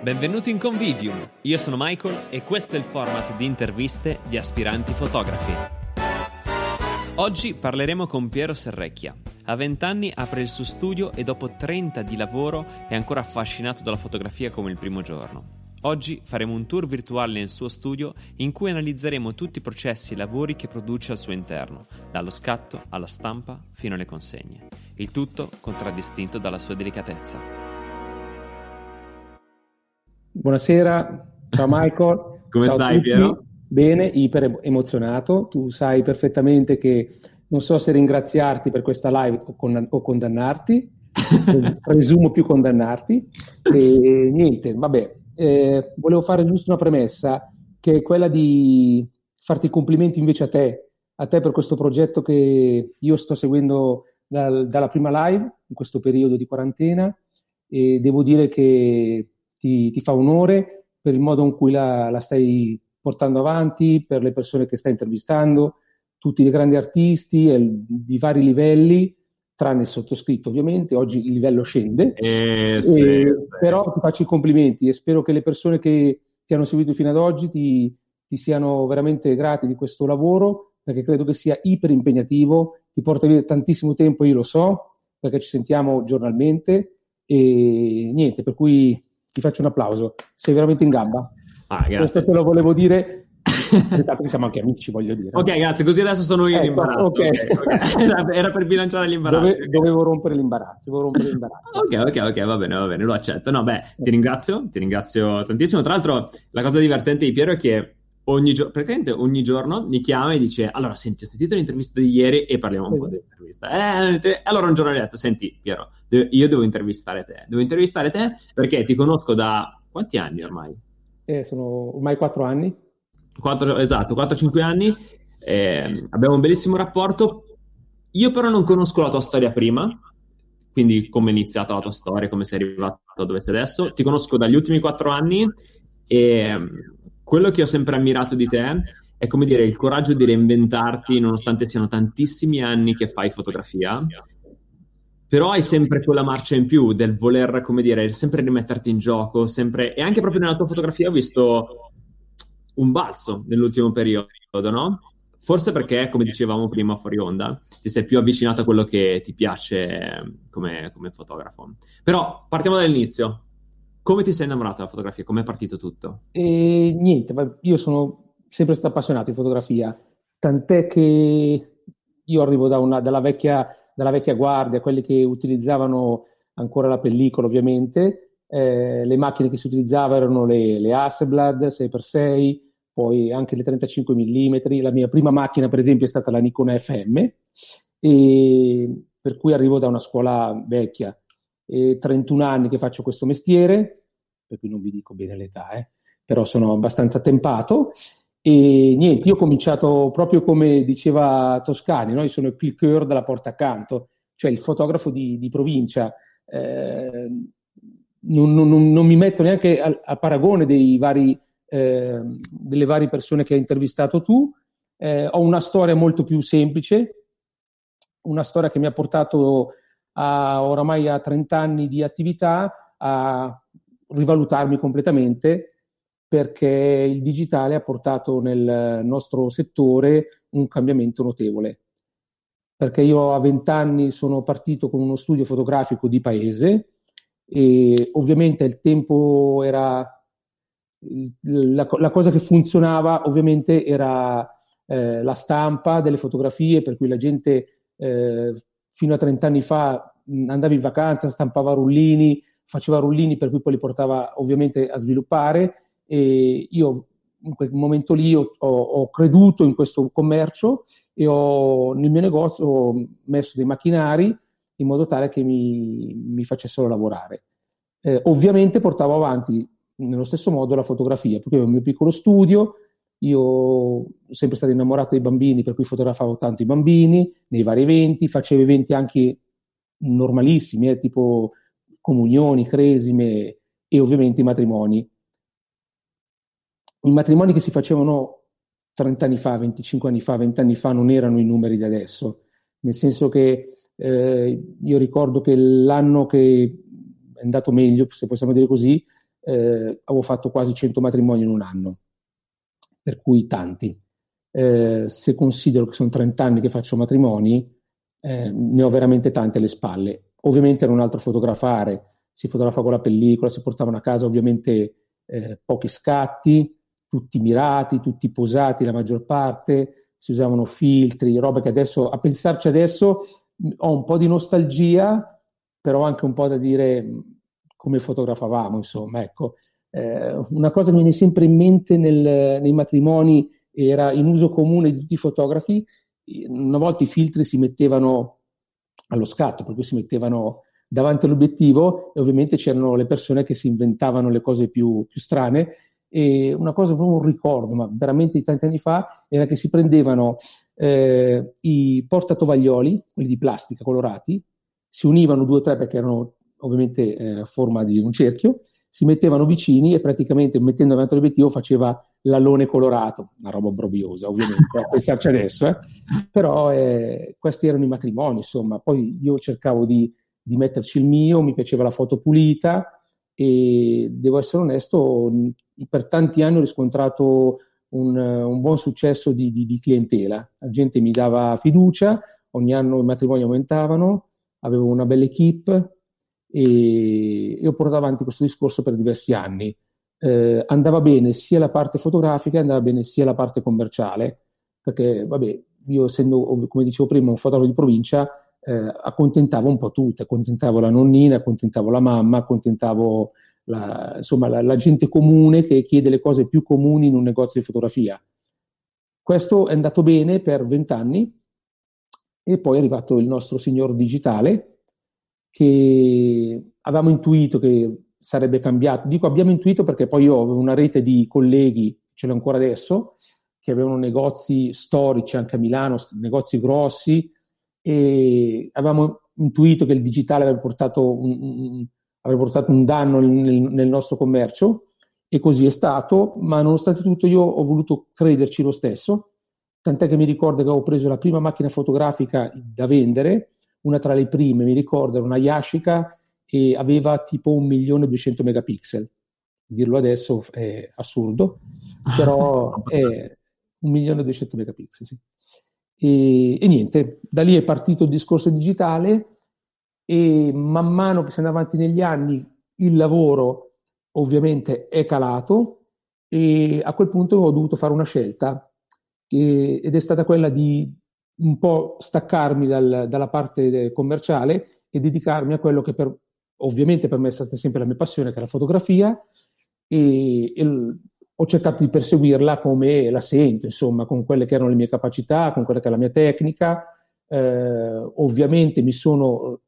Benvenuti in Convivium, io sono Michael e questo è il format di interviste di aspiranti fotografi. Oggi parleremo con Piero Serrecchia. A 20 anni apre il suo studio e dopo 30 di lavoro è ancora affascinato dalla fotografia come il primo giorno. Oggi faremo un tour virtuale nel suo studio in cui analizzeremo tutti i processi e lavori che produce al suo interno, dallo scatto alla stampa fino alle consegne. Il tutto contraddistinto dalla sua delicatezza. Buonasera, ciao Michael. Come ciao stai Piero? Bene, iper emozionato. Tu sai perfettamente che non so se ringraziarti per questa live o, con, o condannarti, presumo più condannarti. E niente, vabbè, eh, volevo fare giusto una premessa, che è quella di farti i complimenti invece a te, a te per questo progetto che io sto seguendo dal, dalla prima live in questo periodo di quarantena e devo dire che ti, ti fa onore per il modo in cui la, la, stai portando avanti, per le persone che stai intervistando, tutti i grandi artisti eh, di vari livelli, tranne il sottoscritto ovviamente, oggi il livello scende, eh, sì, e, sì. però ti faccio i complimenti e spero che le persone che ti hanno seguito fino ad oggi ti, ti siano veramente grati di questo lavoro, perché credo che sia iper impegnativo, ti porta via tantissimo tempo, io lo so, perché ci sentiamo giornalmente. E niente, per cui ti faccio un applauso, sei veramente in gamba. Ah, Questo te lo volevo dire Intanto che siamo anche amici, voglio dire. Ok, grazie, così adesso sono io ecco, l'imbarazzo. Okay. Okay, okay. Era per bilanciare l'imbarazzo. Dove, dovevo rompere l'imbarazzo, dovevo rompere l'imbarazzo. ok, ok, ok, va bene, va bene, lo accetto. No, beh, ti ringrazio, ti ringrazio tantissimo. Tra l'altro, la cosa divertente di Piero è che ogni, gio- praticamente ogni giorno mi chiama e dice allora senti ho sentito l'intervista di ieri e parliamo un po' dell'intervista. Eh, allora un giorno gli ho detto senti Piero io devo intervistare te devo intervistare te perché ti conosco da quanti anni ormai? Eh, sono ormai quattro anni. 4, esatto 4-5 anni. Eh, abbiamo un bellissimo rapporto. Io però non conosco la tua storia prima quindi come è iniziata la tua storia come sei arrivato dove sei adesso. Ti conosco dagli ultimi quattro anni e quello che ho sempre ammirato di te è come dire il coraggio di reinventarti nonostante siano tantissimi anni che fai fotografia però hai sempre quella marcia in più del voler, come dire, sempre rimetterti in gioco, sempre... e anche proprio nella tua fotografia ho visto un balzo nell'ultimo periodo, no? Forse perché, come dicevamo prima fuori onda, ti sei più avvicinato a quello che ti piace come, come fotografo. Però partiamo dall'inizio. Come ti sei innamorato della fotografia? Come è partito tutto? E niente, io sono sempre stato appassionato di fotografia, tant'è che io arrivo da una, dalla, vecchia, dalla, vecchia, guardia, quelli che utilizzavano ancora la pellicola ovviamente, eh, le macchine che si utilizzavano erano le, le Hasselblad 6x6, poi anche le 35 mm, la mia prima macchina per esempio è stata la Nikon FM, per cui arrivo da una scuola vecchia eh, 31 anni che faccio questo mestiere, per cui non vi dico bene l'età, eh, però sono abbastanza tempato. E niente, io ho cominciato proprio come diceva Toscani, no? io sono il clicker della porta accanto, cioè il fotografo di, di provincia. Eh, non, non, non, mi metto neanche al, al paragone vari, eh, delle varie persone che hai intervistato tu. Eh, ho una storia molto più semplice, una storia che mi ha portato a, oramai a 30 anni di attività a rivalutarmi completamente perché il digitale ha portato nel nostro settore un cambiamento notevole. Perché io a 20 anni sono partito con uno studio fotografico di paese e ovviamente il tempo era la, la cosa che funzionava ovviamente era eh, la stampa delle fotografie per cui la gente eh, fino a 30 anni fa mh, andava in vacanza, stampava rullini, faceva rullini per cui poi li portava ovviamente a sviluppare e io in quel momento lì ho, ho creduto in questo commercio e ho nel mio negozio ho messo dei macchinari in modo tale che mi, mi facessero lavorare. Eh, ovviamente portavo avanti nello stesso modo la fotografia, perché avevo il mio piccolo studio, io ho sempre stato innamorato dei bambini, per cui fotografavo tanto i bambini nei vari eventi, facevo eventi anche normalissimi, eh, tipo comunioni, cresime e ovviamente i matrimoni. I matrimoni che si facevano 30 anni fa, 25 anni fa, 20 anni fa non erano i numeri di adesso, nel senso che eh, io ricordo che l'anno che è andato meglio, se possiamo dire così, eh, avevo fatto quasi 100 matrimoni in un anno, per cui tanti. Eh, se considero che sono 30 anni che faccio matrimoni, eh, ne ho veramente tante alle spalle. Ovviamente era un altro fotografare, si fotografa con la pellicola, si portavano a casa ovviamente eh, pochi scatti, tutti mirati, tutti posati la maggior parte, si usavano filtri, roba che adesso, a pensarci adesso, ho un po' di nostalgia, però anche un po' da dire come fotografavamo, insomma, ecco. Eh, una cosa mi viene sempre in mente nel, nei matrimoni era in uso comune di tutti i fotografi, una volta i filtri si mettevano allo scatto, per cui si mettevano davanti all'obiettivo e ovviamente c'erano le persone che si inventavano le cose più, più strane. E una cosa proprio un ricordo, ma veramente di tanti anni fa, era che si prendevano eh, i portatovaglioli, quelli di plastica colorati, si univano due o tre perché erano ovviamente eh, a forma di un cerchio, si mettevano vicini e praticamente mettendo davanti all'obiettivo faceva l'alone colorato, una roba obbrobriosa ovviamente, a pensarci adesso, eh. però eh, questi erano i matrimoni, insomma, poi io cercavo di, di, metterci il mio, mi piaceva la foto pulita e devo essere onesto, per tanti anni ho riscontrato un, un buon successo di, di, di clientela, la gente mi dava fiducia, ogni anno i matrimoni aumentavano, avevo una bella equip, e, e ho portato avanti questo discorso per diversi anni. Eh, andava bene sia la parte fotografica, andava bene sia la parte commerciale, perché vabbè, io essendo, come dicevo prima, un fotografo di provincia, eh, accontentavo un po' tutte, accontentavo la nonnina, accontentavo la mamma, accontentavo la, insomma, la, la gente comune che chiede le cose più comuni in un negozio di fotografia. Questo è andato bene per vent'anni e poi è arrivato il nostro signor digitale che avevamo intuito che sarebbe cambiato. Dico abbiamo intuito perché poi io avevo una rete di colleghi, ce l'ho ancora adesso, che avevano negozi storici anche a Milano, negozi grossi, e avevamo intuito che il digitale avrebbe portato un, un, avrebbe portato un danno nel, nel nostro commercio e così è stato, ma nonostante tutto io ho voluto crederci lo stesso, tant'è che mi ricordo che avevo preso la prima macchina fotografica da vendere una tra le prime, mi ricordo, era una Yashica e aveva tipo un milione e duecento megapixel. Dirlo adesso è assurdo, però è un milione e duecento megapixel, sì. E, e, niente, da lì è partito il discorso digitale e man mano che si andava avanti negli anni il lavoro ovviamente è calato e a quel punto ho dovuto fare una scelta che, ed è stata quella di un po' staccarmi dal, dalla parte commerciale e dedicarmi a quello che per, ovviamente per me è stata sempre la mia passione, che è la fotografia, e, e ho cercato di perseguirla come la sento, insomma, con quelle che erano le mie capacità, con quella che è la mia tecnica. Eh, ovviamente mi sono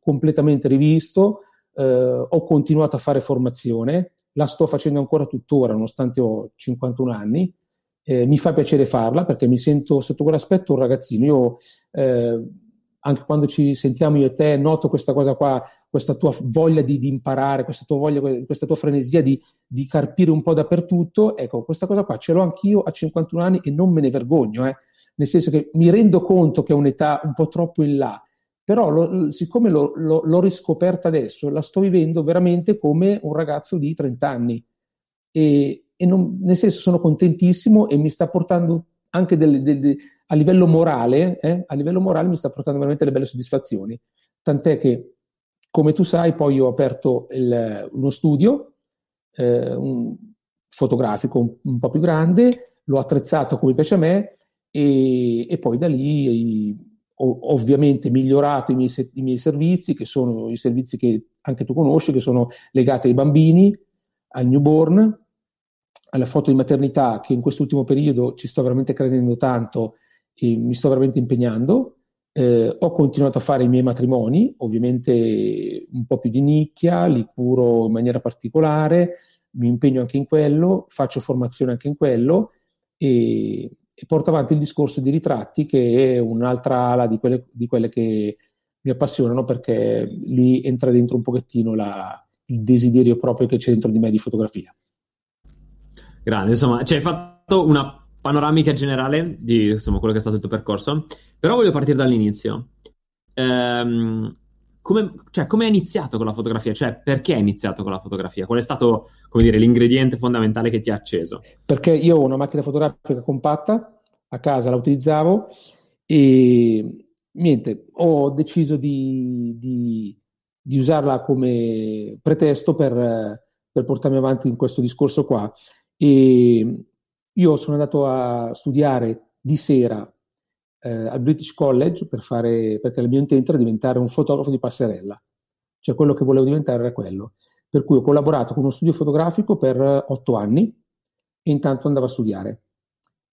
completamente rivisto, eh, ho continuato a fare formazione, la sto facendo ancora tuttora, nonostante ho 51 anni, eh, mi fa piacere farla perché mi sento sotto quell'aspetto un ragazzino. Io eh, anche quando ci sentiamo io e te noto questa cosa qua, questa tua voglia di, di imparare, questa tua voglia, questa tua frenesia di, di, carpire un po' dappertutto. Ecco, questa cosa qua ce l'ho anch'io a 51 anni e non me ne vergogno, eh. nel senso che mi rendo conto che è un'età un po' troppo in là, però lo, siccome lo, lo, l'ho riscoperta adesso, la sto vivendo veramente come un ragazzo di 30 anni. E, e non, nel senso sono contentissimo e mi sta portando anche delle, delle, a livello morale, eh, a livello morale mi sta portando veramente delle belle soddisfazioni. Tant'è che, come tu sai, poi ho aperto il, uno studio eh, un fotografico un, un, po' più grande, l'ho attrezzato come piace a me e, e poi da lì ho ovviamente migliorato i miei, i miei servizi, che sono i servizi che anche tu conosci, che sono legati ai bambini, al newborn, alla foto di maternità che in quest'ultimo periodo ci sto veramente credendo tanto e mi sto veramente impegnando. Eh, ho continuato a fare i miei matrimoni, ovviamente un po' più di nicchia, li curo in maniera particolare, mi impegno anche in quello, faccio formazione anche in quello e, e porto avanti il discorso di ritratti che è un'altra ala di quelle, di quelle che mi appassionano perché lì entra dentro un pochettino la, il desiderio proprio che c'è dentro di me di fotografia. Grande, insomma, ci hai fatto una panoramica generale di insomma, quello che è stato il tuo percorso, però voglio partire dall'inizio. Ehm, come, cioè, come è iniziato con la fotografia? Cioè, perché hai iniziato con la fotografia? Qual è stato, come dire, l'ingrediente fondamentale che ti ha acceso? Perché io ho una macchina fotografica compatta, a casa la utilizzavo e niente, ho deciso di, di, di usarla come pretesto per, per, portarmi avanti in questo discorso qua. E io sono andato a studiare di sera eh, al British College per fare, perché il mio intento era diventare un fotografo di passerella, cioè quello che volevo diventare era quello. Per cui ho collaborato con uno studio fotografico per otto anni e intanto andavo a studiare.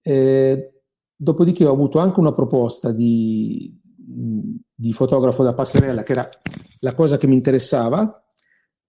Eh, dopodiché ho avuto anche una proposta di, di, fotografo da passerella, che era la cosa che mi interessava,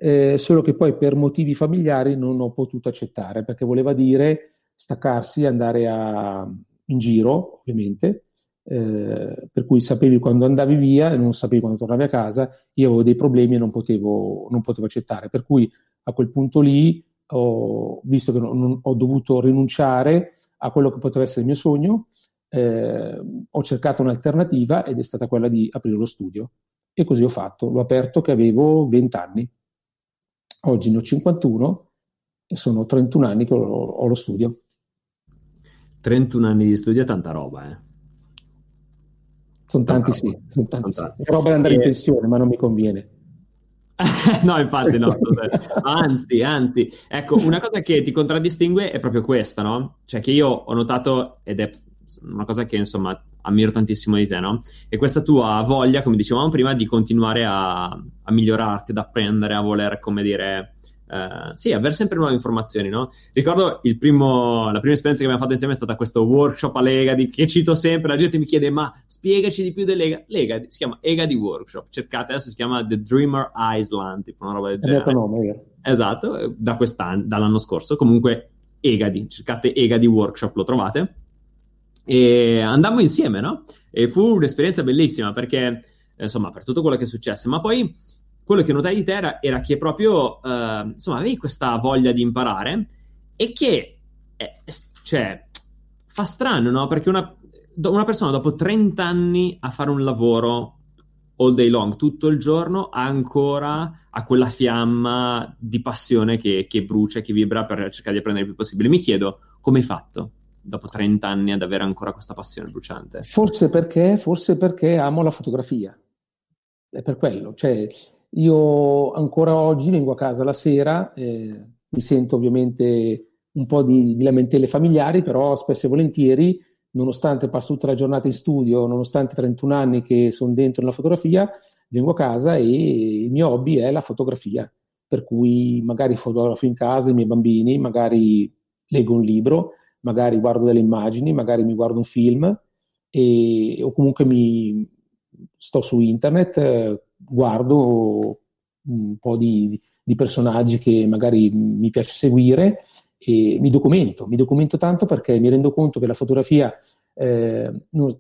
eh, solo che poi per motivi familiari non ho potuto accettare, perché voleva dire staccarsi, andare a, in giro, ovviamente, eh, per cui sapevi quando andavi via e non sapevi quando tornavi a casa, io avevo dei problemi e non potevo, non potevo accettare. Per cui a quel punto lì, ho, visto che non, non, ho dovuto rinunciare a quello che poteva essere il mio sogno, eh, ho cercato un'alternativa ed è stata quella di aprire lo studio. E così ho fatto. L'ho aperto che avevo 20 anni. Oggi ne ho 51 e sono 31 anni che ho, ho lo studio. 31 anni di studio è tanta roba, eh? Sono tanti, sì, sono tanti. Sì. È roba da andare e... in pensione, ma non mi conviene. no, infatti no. anzi, anzi. Ecco, una cosa che ti contraddistingue è proprio questa, no? Cioè che io ho notato, ed è una cosa che insomma ammiro tantissimo di te, no? E questa tua voglia, come dicevamo prima, di continuare a, a migliorarti, ad apprendere, a voler, come dire, Uh, sì, avere sempre nuove informazioni, no? Ricordo primo, la prima esperienza che abbiamo fatto insieme è stata questo workshop a Legadi, che cito sempre, la gente mi chiede, ma spiegaci di più dell'Ega. Lega si chiama Egadi Workshop, cercate, adesso si chiama The Dreamer Island, tipo una roba del genere. Nome, esatto, da quest'anno, dall'anno scorso, comunque Egadi, cercate Egadi Workshop, lo trovate. E andammo insieme, no? E fu un'esperienza bellissima perché, insomma, per tutto quello che è successo, ma poi quello che notai di te era, era che proprio, uh, insomma, avevi questa voglia di imparare e che, è, cioè, fa strano, no? Perché una, una persona dopo 30 anni a fare un lavoro all day long, tutto il giorno, ancora ha quella fiamma di passione che, che brucia, che vibra per cercare di apprendere il più possibile. Mi chiedo, come hai fatto? Dopo 30 anni ad avere ancora questa passione bruciante? Forse perché, forse perché amo la fotografia. È per quello. Cioè, io ancora oggi vengo a casa la sera, eh, mi sento ovviamente un po' di, di, lamentele familiari, però spesso e volentieri, nonostante passo tutta la giornata in studio, nonostante 31 anni che sono dentro nella fotografia, vengo a casa e il mio hobby è la fotografia. Per cui magari fotografo in casa i miei bambini, magari leggo un libro, magari guardo delle immagini, magari mi guardo un film e, o comunque mi sto su internet, guardo un po' di, di, personaggi che magari mi piace seguire e mi documento, mi documento tanto perché mi rendo conto che la fotografia eh, non,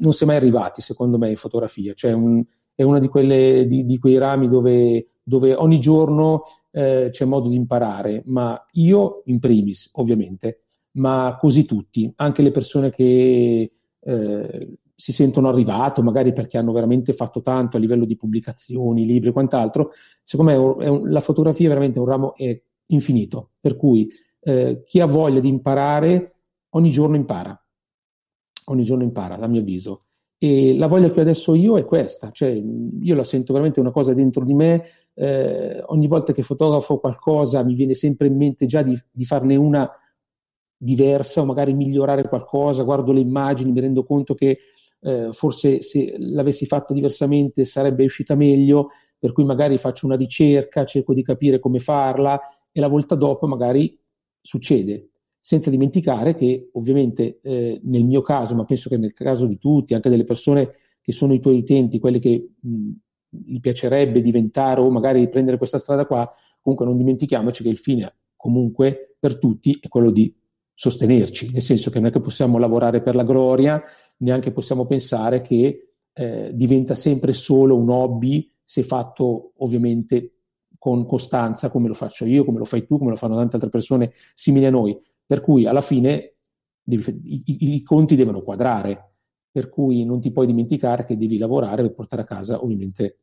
non, si è mai arrivati secondo me in fotografia, cioè un, è uno di, di, di, quei rami dove, dove ogni giorno eh, c'è modo di imparare, ma io in primis ovviamente, ma così tutti, anche le persone che eh, si sentono arrivate, magari perché hanno veramente fatto tanto a livello di pubblicazioni, libri e quant'altro, secondo me un, la fotografia è veramente un ramo è infinito, per cui eh, chi ha voglia di imparare ogni giorno impara, ogni giorno impara, a mio avviso. E la voglia che ho adesso io è questa, cioè io la sento veramente una cosa dentro di me, eh, ogni volta che fotografo qualcosa mi viene sempre in mente già di, di farne una diversa o magari migliorare qualcosa, guardo le immagini, mi rendo conto che eh, forse se l'avessi fatta diversamente sarebbe uscita meglio, per cui magari faccio una ricerca, cerco di capire come farla e la volta dopo magari succede. Senza dimenticare che ovviamente eh, nel mio caso, ma penso che nel caso di tutti, anche delle persone che sono i tuoi utenti, quelli che mh, gli piacerebbe diventare o magari prendere questa strada qua, comunque non dimentichiamoci che il fine comunque per tutti è quello di sostenerci, nel senso che non è che possiamo lavorare per la gloria, neanche possiamo pensare che eh, diventa sempre solo un hobby se fatto ovviamente con costanza come lo faccio io, come lo fai tu, come lo fanno tante altre persone simili a noi. Per cui alla fine devi, i, i, i conti devono quadrare, per cui non ti puoi dimenticare che devi lavorare per portare a casa ovviamente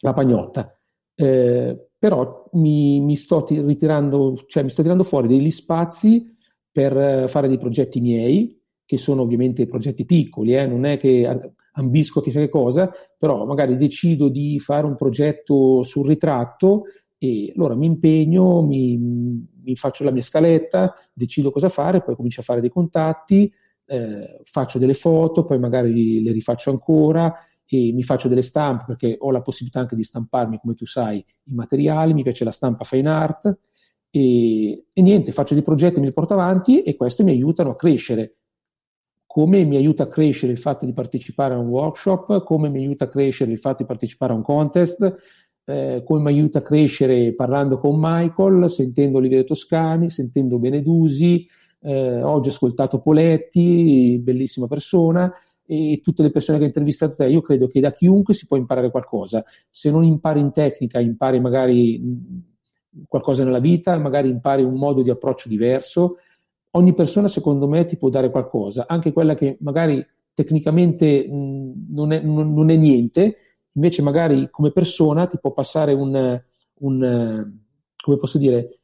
la pagnotta. Eh, però mi, mi, sto ritirando, cioè mi sto tirando fuori degli spazi per eh, fare dei progetti miei, che sono ovviamente progetti piccoli, eh, non è che ambisco chissà che cosa, però magari decido di fare un progetto sul ritratto e allora mi impegno, mi, mi faccio la mia scaletta, decido cosa fare, poi comincio a fare dei contatti, eh, faccio delle foto, poi magari le rifaccio ancora e mi faccio delle stampe perché ho la possibilità anche di stamparmi, come tu sai, i materiali, mi piace la stampa fine art e, e niente, faccio dei progetti, me li porto avanti e questo mi aiutano a crescere. Come mi aiuta a crescere il fatto di partecipare a un workshop, come mi aiuta a crescere il fatto di partecipare a un contest, eh, come mi aiuta a crescere parlando con Michael, sentendo Oliviero Toscani, sentendo Benedusi, eh, oggi ho ascoltato Poletti, bellissima persona, e tutte le persone che hai intervistato te, io credo che da chiunque si può imparare qualcosa. Se non impari in tecnica, impari magari qualcosa nella vita, magari impari un modo di approccio diverso. Ogni persona, secondo me, ti può dare qualcosa, anche quella che magari tecnicamente mh, non, è, non, non, è, niente, invece magari come persona ti può passare un, un come posso dire,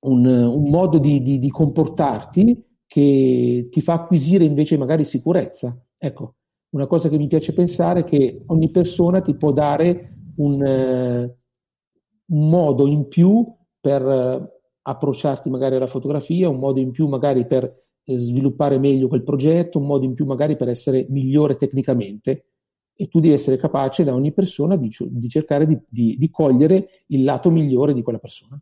un, un modo di, di, di comportarti che ti fa acquisire invece magari sicurezza. Ecco, una cosa che mi piace pensare è che ogni persona ti può dare un, uh, un modo in più per uh, approcciarti magari alla fotografia, un modo in più magari per uh, sviluppare meglio quel progetto, un modo in più magari per essere migliore tecnicamente. E tu devi essere capace da ogni persona di, di cercare di, di, di cogliere il lato migliore di quella persona.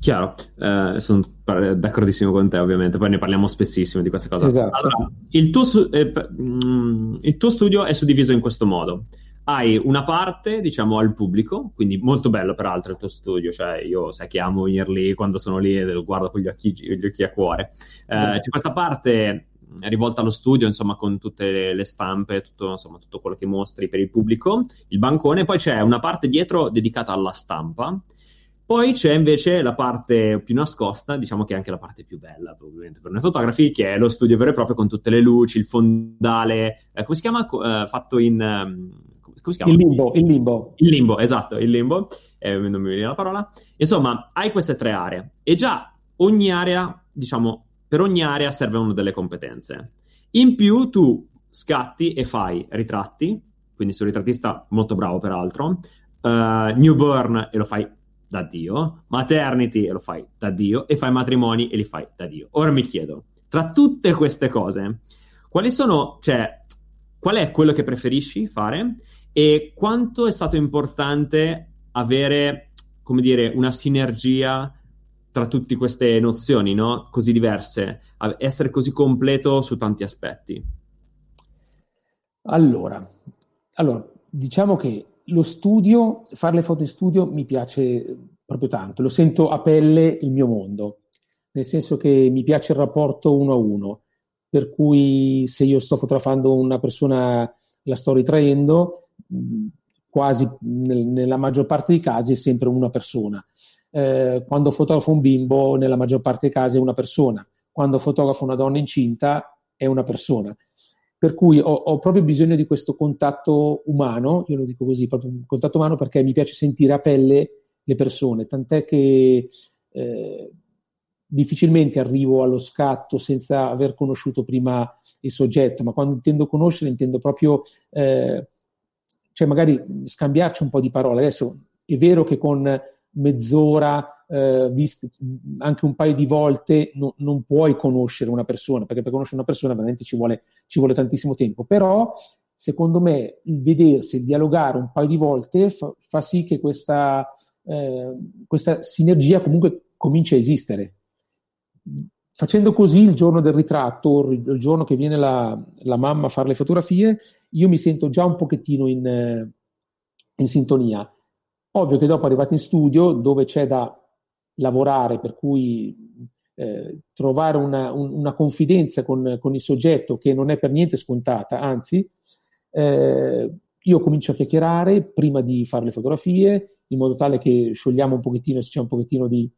Chiaro, eh, sono d'accordissimo con te ovviamente, poi ne parliamo spessissimo di questa cosa. Esatto. Allora, il tuo, eh, mm, il tuo, studio è suddiviso in questo modo. Hai una parte, diciamo, al pubblico, quindi molto bello peraltro il tuo studio, cioè io sai che amo venire lì quando sono lì e lo guardo con gli occhi, gli occhi a cuore. Eh, c'è questa parte rivolta allo studio, insomma, con tutte le stampe, tutto, insomma, tutto quello che mostri per il pubblico, il bancone, poi c'è una parte dietro dedicata alla stampa poi c'è invece la parte più nascosta, diciamo che è anche la parte più bella, ovviamente, per noi fotografi, che è lo studio vero e proprio con tutte le luci, il fondale, eh, come si chiama? Eh, fatto in... Um, come si chiama? Il limbo, il limbo. Il limbo, esatto, il limbo. Eh, non mi viene la parola. Insomma, hai queste tre aree e già ogni area, diciamo, per ogni area servono delle competenze. In più tu scatti e fai ritratti, quindi sei un ritrattista molto bravo peraltro, uh, newborn e lo fai da Dio, maternity e lo fai da Dio, e fai matrimoni e li fai da Dio. Ora mi chiedo, tra tutte queste cose, quali sono, cioè, qual è quello che preferisci fare e quanto è stato importante avere, come dire, una sinergia tra tutte queste nozioni, no? Così diverse, essere così completo su tanti aspetti. Allora, allora diciamo che lo studio, fare le foto in studio mi piace proprio tanto, lo sento a pelle il mio mondo, nel senso che mi piace il rapporto uno a uno, per cui se io sto fotografando una persona, la sto ritraendo, quasi nel, nella maggior parte dei casi è sempre una persona. Eh, quando fotografo un bimbo, nella maggior parte dei casi è una persona. Quando fotografo una donna incinta, è una persona. Per cui ho, ho, proprio bisogno di questo contatto umano, io lo dico così, proprio un contatto umano perché mi piace sentire a pelle le persone, tant'è che eh, difficilmente arrivo allo scatto senza aver conosciuto prima il soggetto, ma quando intendo conoscere intendo proprio, eh, cioè magari scambiarci un po' di parole. Adesso è vero che con mezz'ora eh, visto anche un paio di volte no, non puoi conoscere una persona, perché per conoscere una persona veramente ci vuole, ci vuole tantissimo tempo, però secondo me il vedersi, il dialogare un paio di volte fa, fa sì che questa, eh, questa sinergia comunque cominci a esistere. Facendo così il giorno del ritratto, il giorno che viene la, la mamma a fare le fotografie, io mi sento già un pochettino in, in sintonia. Ovvio che dopo arrivate in studio, dove c'è da lavorare, per cui eh, trovare una, un, una confidenza con, con, il soggetto che non è per niente scontata, anzi, eh, io comincio a chiacchierare prima di fare le fotografie, in modo tale che sciogliamo un pochettino se c'è un pochettino di,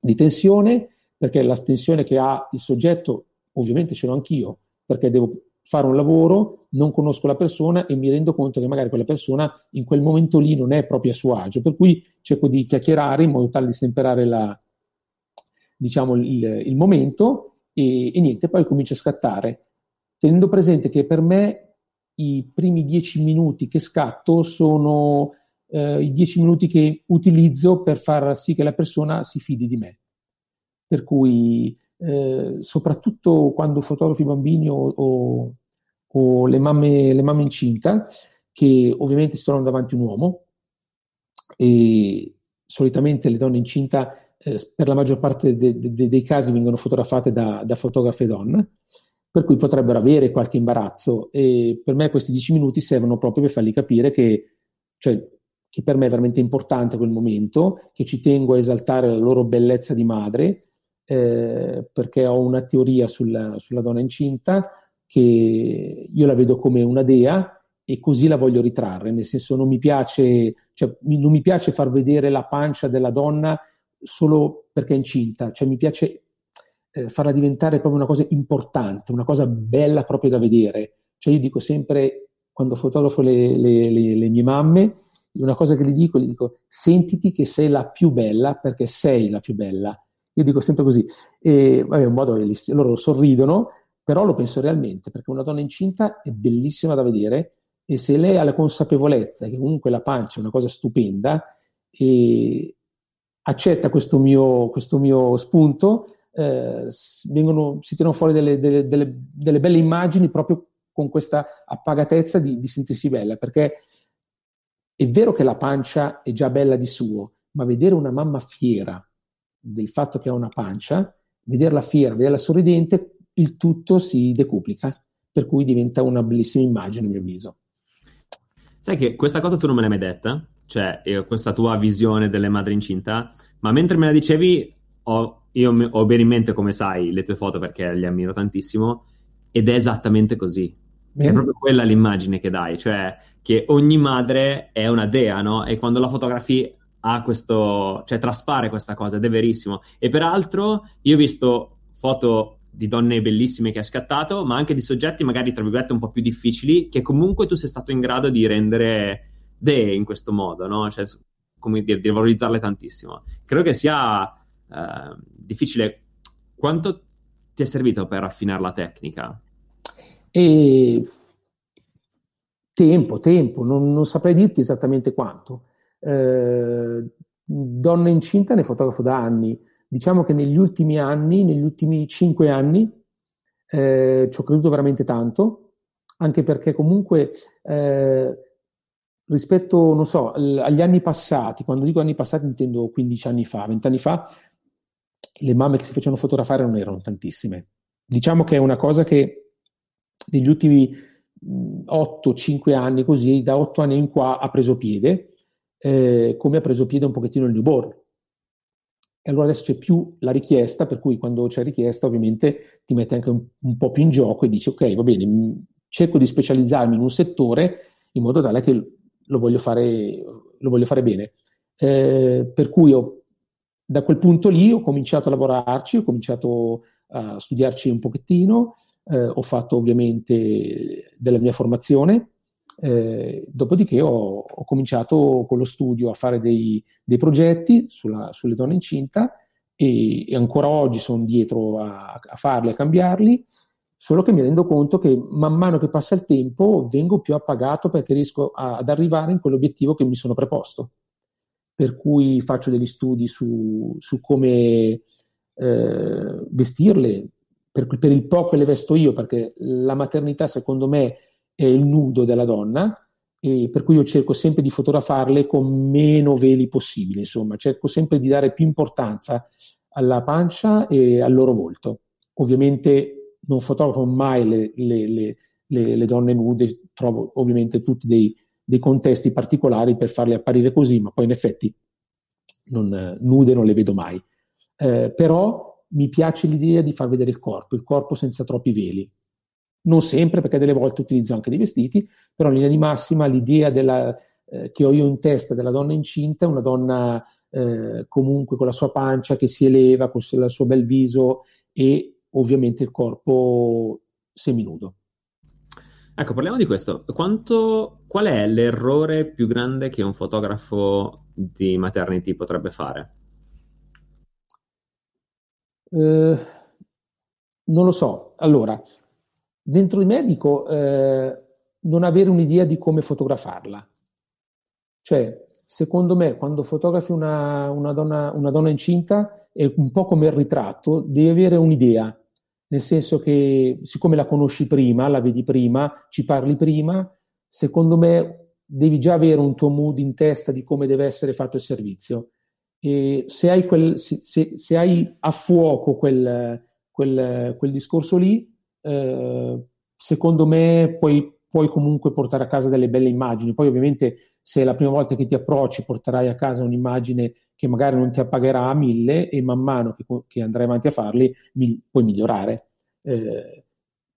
di tensione, perché la tensione che ha il soggetto, ovviamente ce l'ho anch'io, perché devo fare un lavoro, non conosco la persona e mi rendo conto che magari quella persona in quel momento lì non è proprio a suo agio, per cui cerco di chiacchierare in modo tale di stemperare la, diciamo, il, il momento e, e, niente, poi comincio a scattare, tenendo presente che per me i primi dieci minuti che scatto sono eh, i dieci minuti che utilizzo per far sì che la persona si fidi di me. Per cui eh, soprattutto quando fotografi bambini o, o, o le, mamme, le, mamme, incinta, che ovviamente si trovano davanti a un uomo e solitamente le donne incinta eh, per la maggior parte de, de, dei casi vengono fotografate da, da fotografe donne, per cui potrebbero avere qualche imbarazzo e per me questi dieci minuti servono proprio per fargli capire che, cioè, che per me è veramente importante quel momento, che ci tengo a esaltare la loro bellezza di madre eh, perché ho una teoria sulla, sulla, donna incinta che io la vedo come una dea e così la voglio ritrarre, nel senso non mi piace, cioè, non mi piace far vedere la pancia della donna solo perché è incinta, cioè mi piace eh, farla diventare proprio una cosa importante, una cosa bella proprio da vedere. Cioè io dico sempre, quando fotografo le, le, le, le mie mamme, una cosa che gli dico, gli dico, sentiti che sei la più bella perché sei la più bella io dico sempre così. E vabbè, un modo. Loro sorridono, però lo penso realmente, perché una donna incinta è bellissima da vedere e se lei ha la consapevolezza che comunque la pancia è una cosa stupenda e accetta questo mio, questo mio spunto, eh, vengono, si tirano fuori delle, delle, delle, delle, belle immagini proprio con questa appagatezza di, di sentirsi bella, perché è vero che la pancia è già bella di suo, ma vedere una mamma fiera, del fatto che ha una pancia, vederla fiera, vederla sorridente, il tutto si decuplica, per cui diventa una bellissima immagine a mio avviso. Sai che questa cosa tu non me l'hai mai detta, cioè questa tua visione delle madri incinta, ma mentre me la dicevi ho, io ho bene in mente, come sai, le tue foto perché le ammiro tantissimo ed è esattamente così. Bene. È proprio quella l'immagine che dai, cioè che ogni madre è una dea, no? E quando la fotografi ha questo, cioè traspare questa cosa ed è verissimo. E peraltro io ho visto foto di donne bellissime che hai scattato, ma anche di soggetti magari tra virgolette un po' più difficili che comunque tu sei stato in grado di rendere dee in questo modo, no? Cioè, come dire, di valorizzarle tantissimo. Credo che sia eh, difficile. Quanto ti è servito per affinare la tecnica? E... Tempo, tempo, non, non saprei dirti esattamente quanto eh, donne incinta ne fotografo da anni. Diciamo che negli ultimi anni, negli ultimi cinque anni, eh, ci ho creduto veramente tanto, anche perché comunque eh, rispetto, non so, agli anni passati, quando dico anni passati intendo 15 anni fa, 20 anni fa, le mamme che si facevano fotografare non erano tantissime. Diciamo che è una cosa che negli ultimi 8-5 anni, così, da 8 anni in qua ha preso piede eh, come ha preso piede un pochettino il newborn. E allora adesso c'è più la richiesta, per cui quando c'è richiesta ovviamente ti mette anche un, un po' più in gioco e dici ok, va bene, cerco di specializzarmi in un settore in modo tale che lo voglio fare, lo voglio fare bene. Eh, per cui ho, da quel punto lì ho cominciato a lavorarci, ho cominciato a studiarci un pochettino, eh, ho fatto ovviamente della mia formazione, eh, dopodiché ho, ho, cominciato con lo studio a fare dei, dei progetti sulla, sulle donne incinta e, e, ancora oggi sono dietro a, a farli, a cambiarli, solo che mi rendo conto che man mano che passa il tempo vengo più appagato perché riesco a, ad arrivare in quell'obiettivo che mi sono preposto. Per cui faccio degli studi su, su come eh, vestirle, per, per il po' che le vesto io, perché la maternità secondo me è il nudo della donna, per cui io cerco sempre di fotografarle con meno veli possibile, insomma, cerco sempre di dare più importanza alla pancia e al loro volto. Ovviamente non fotografo mai le, le, le, le donne nude, trovo ovviamente tutti dei, dei, contesti particolari per farle apparire così, ma poi in effetti non, nude non le vedo mai. Eh, però mi piace l'idea di far vedere il corpo, il corpo senza troppi veli non sempre perché delle volte utilizzo anche dei vestiti, però in linea di massima l'idea della, eh, che ho io in testa della donna incinta una donna eh, comunque con la sua pancia che si eleva, con il suo bel viso e ovviamente il corpo seminudo. Ecco, parliamo di questo. Quanto, qual è l'errore più grande che un fotografo di maternity potrebbe fare? Eh, non lo so. Allora, dentro il medico eh, non avere un'idea di come fotografarla. Cioè, secondo me, quando fotografi una, una, donna, una donna incinta, è un po' come il ritratto, devi avere un'idea nel senso che siccome la conosci prima, la vedi prima, ci parli prima, secondo me devi già avere un tuo mood in testa di come deve essere fatto il servizio. E se hai, quel, se, se hai a fuoco quel, quel, quel discorso lì, eh, secondo me puoi, puoi comunque portare a casa delle belle immagini. Poi ovviamente se è la prima volta che ti approcci porterai a casa un'immagine che magari non ti appagherà a mille e man mano che, che andrai avanti a farli mi, puoi migliorare. Eh,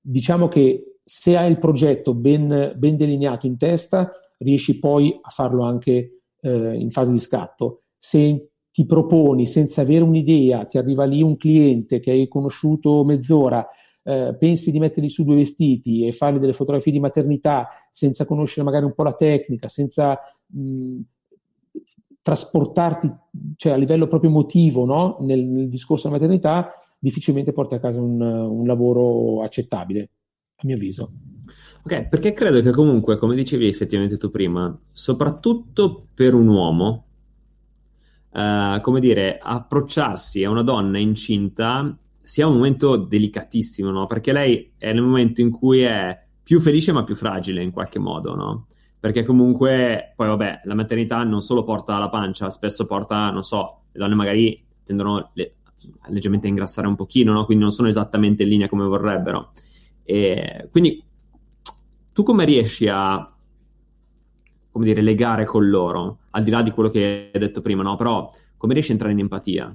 diciamo che se hai il progetto ben, ben, delineato in testa, riesci poi a farlo anche eh, in fase di scatto. Se ti proponi senza avere un'idea, ti arriva lì un cliente che hai conosciuto mezz'ora, eh, pensi di metterli su due vestiti e fargli delle fotografie di maternità senza conoscere magari un po' la tecnica, senza mh, trasportarti cioè, a livello proprio emotivo no? nel, nel, discorso della maternità, difficilmente porti a casa un, un lavoro accettabile, a mio avviso. Ok, perché credo che comunque, come dicevi effettivamente tu prima, soprattutto per un uomo, Uh, come dire, approcciarsi a una donna incinta sia un momento delicatissimo, no? Perché lei è nel momento in cui è più felice ma più fragile in qualche modo, no? Perché comunque, poi vabbè, la maternità non solo porta alla pancia, spesso porta, non so, le donne magari tendono le, leggermente a ingrassare un pochino, no? Quindi non sono esattamente in linea come vorrebbero. E quindi tu come riesci a come dire, legare con loro, al di là di quello che hai detto prima, no? Però come riesci a entrare in empatia?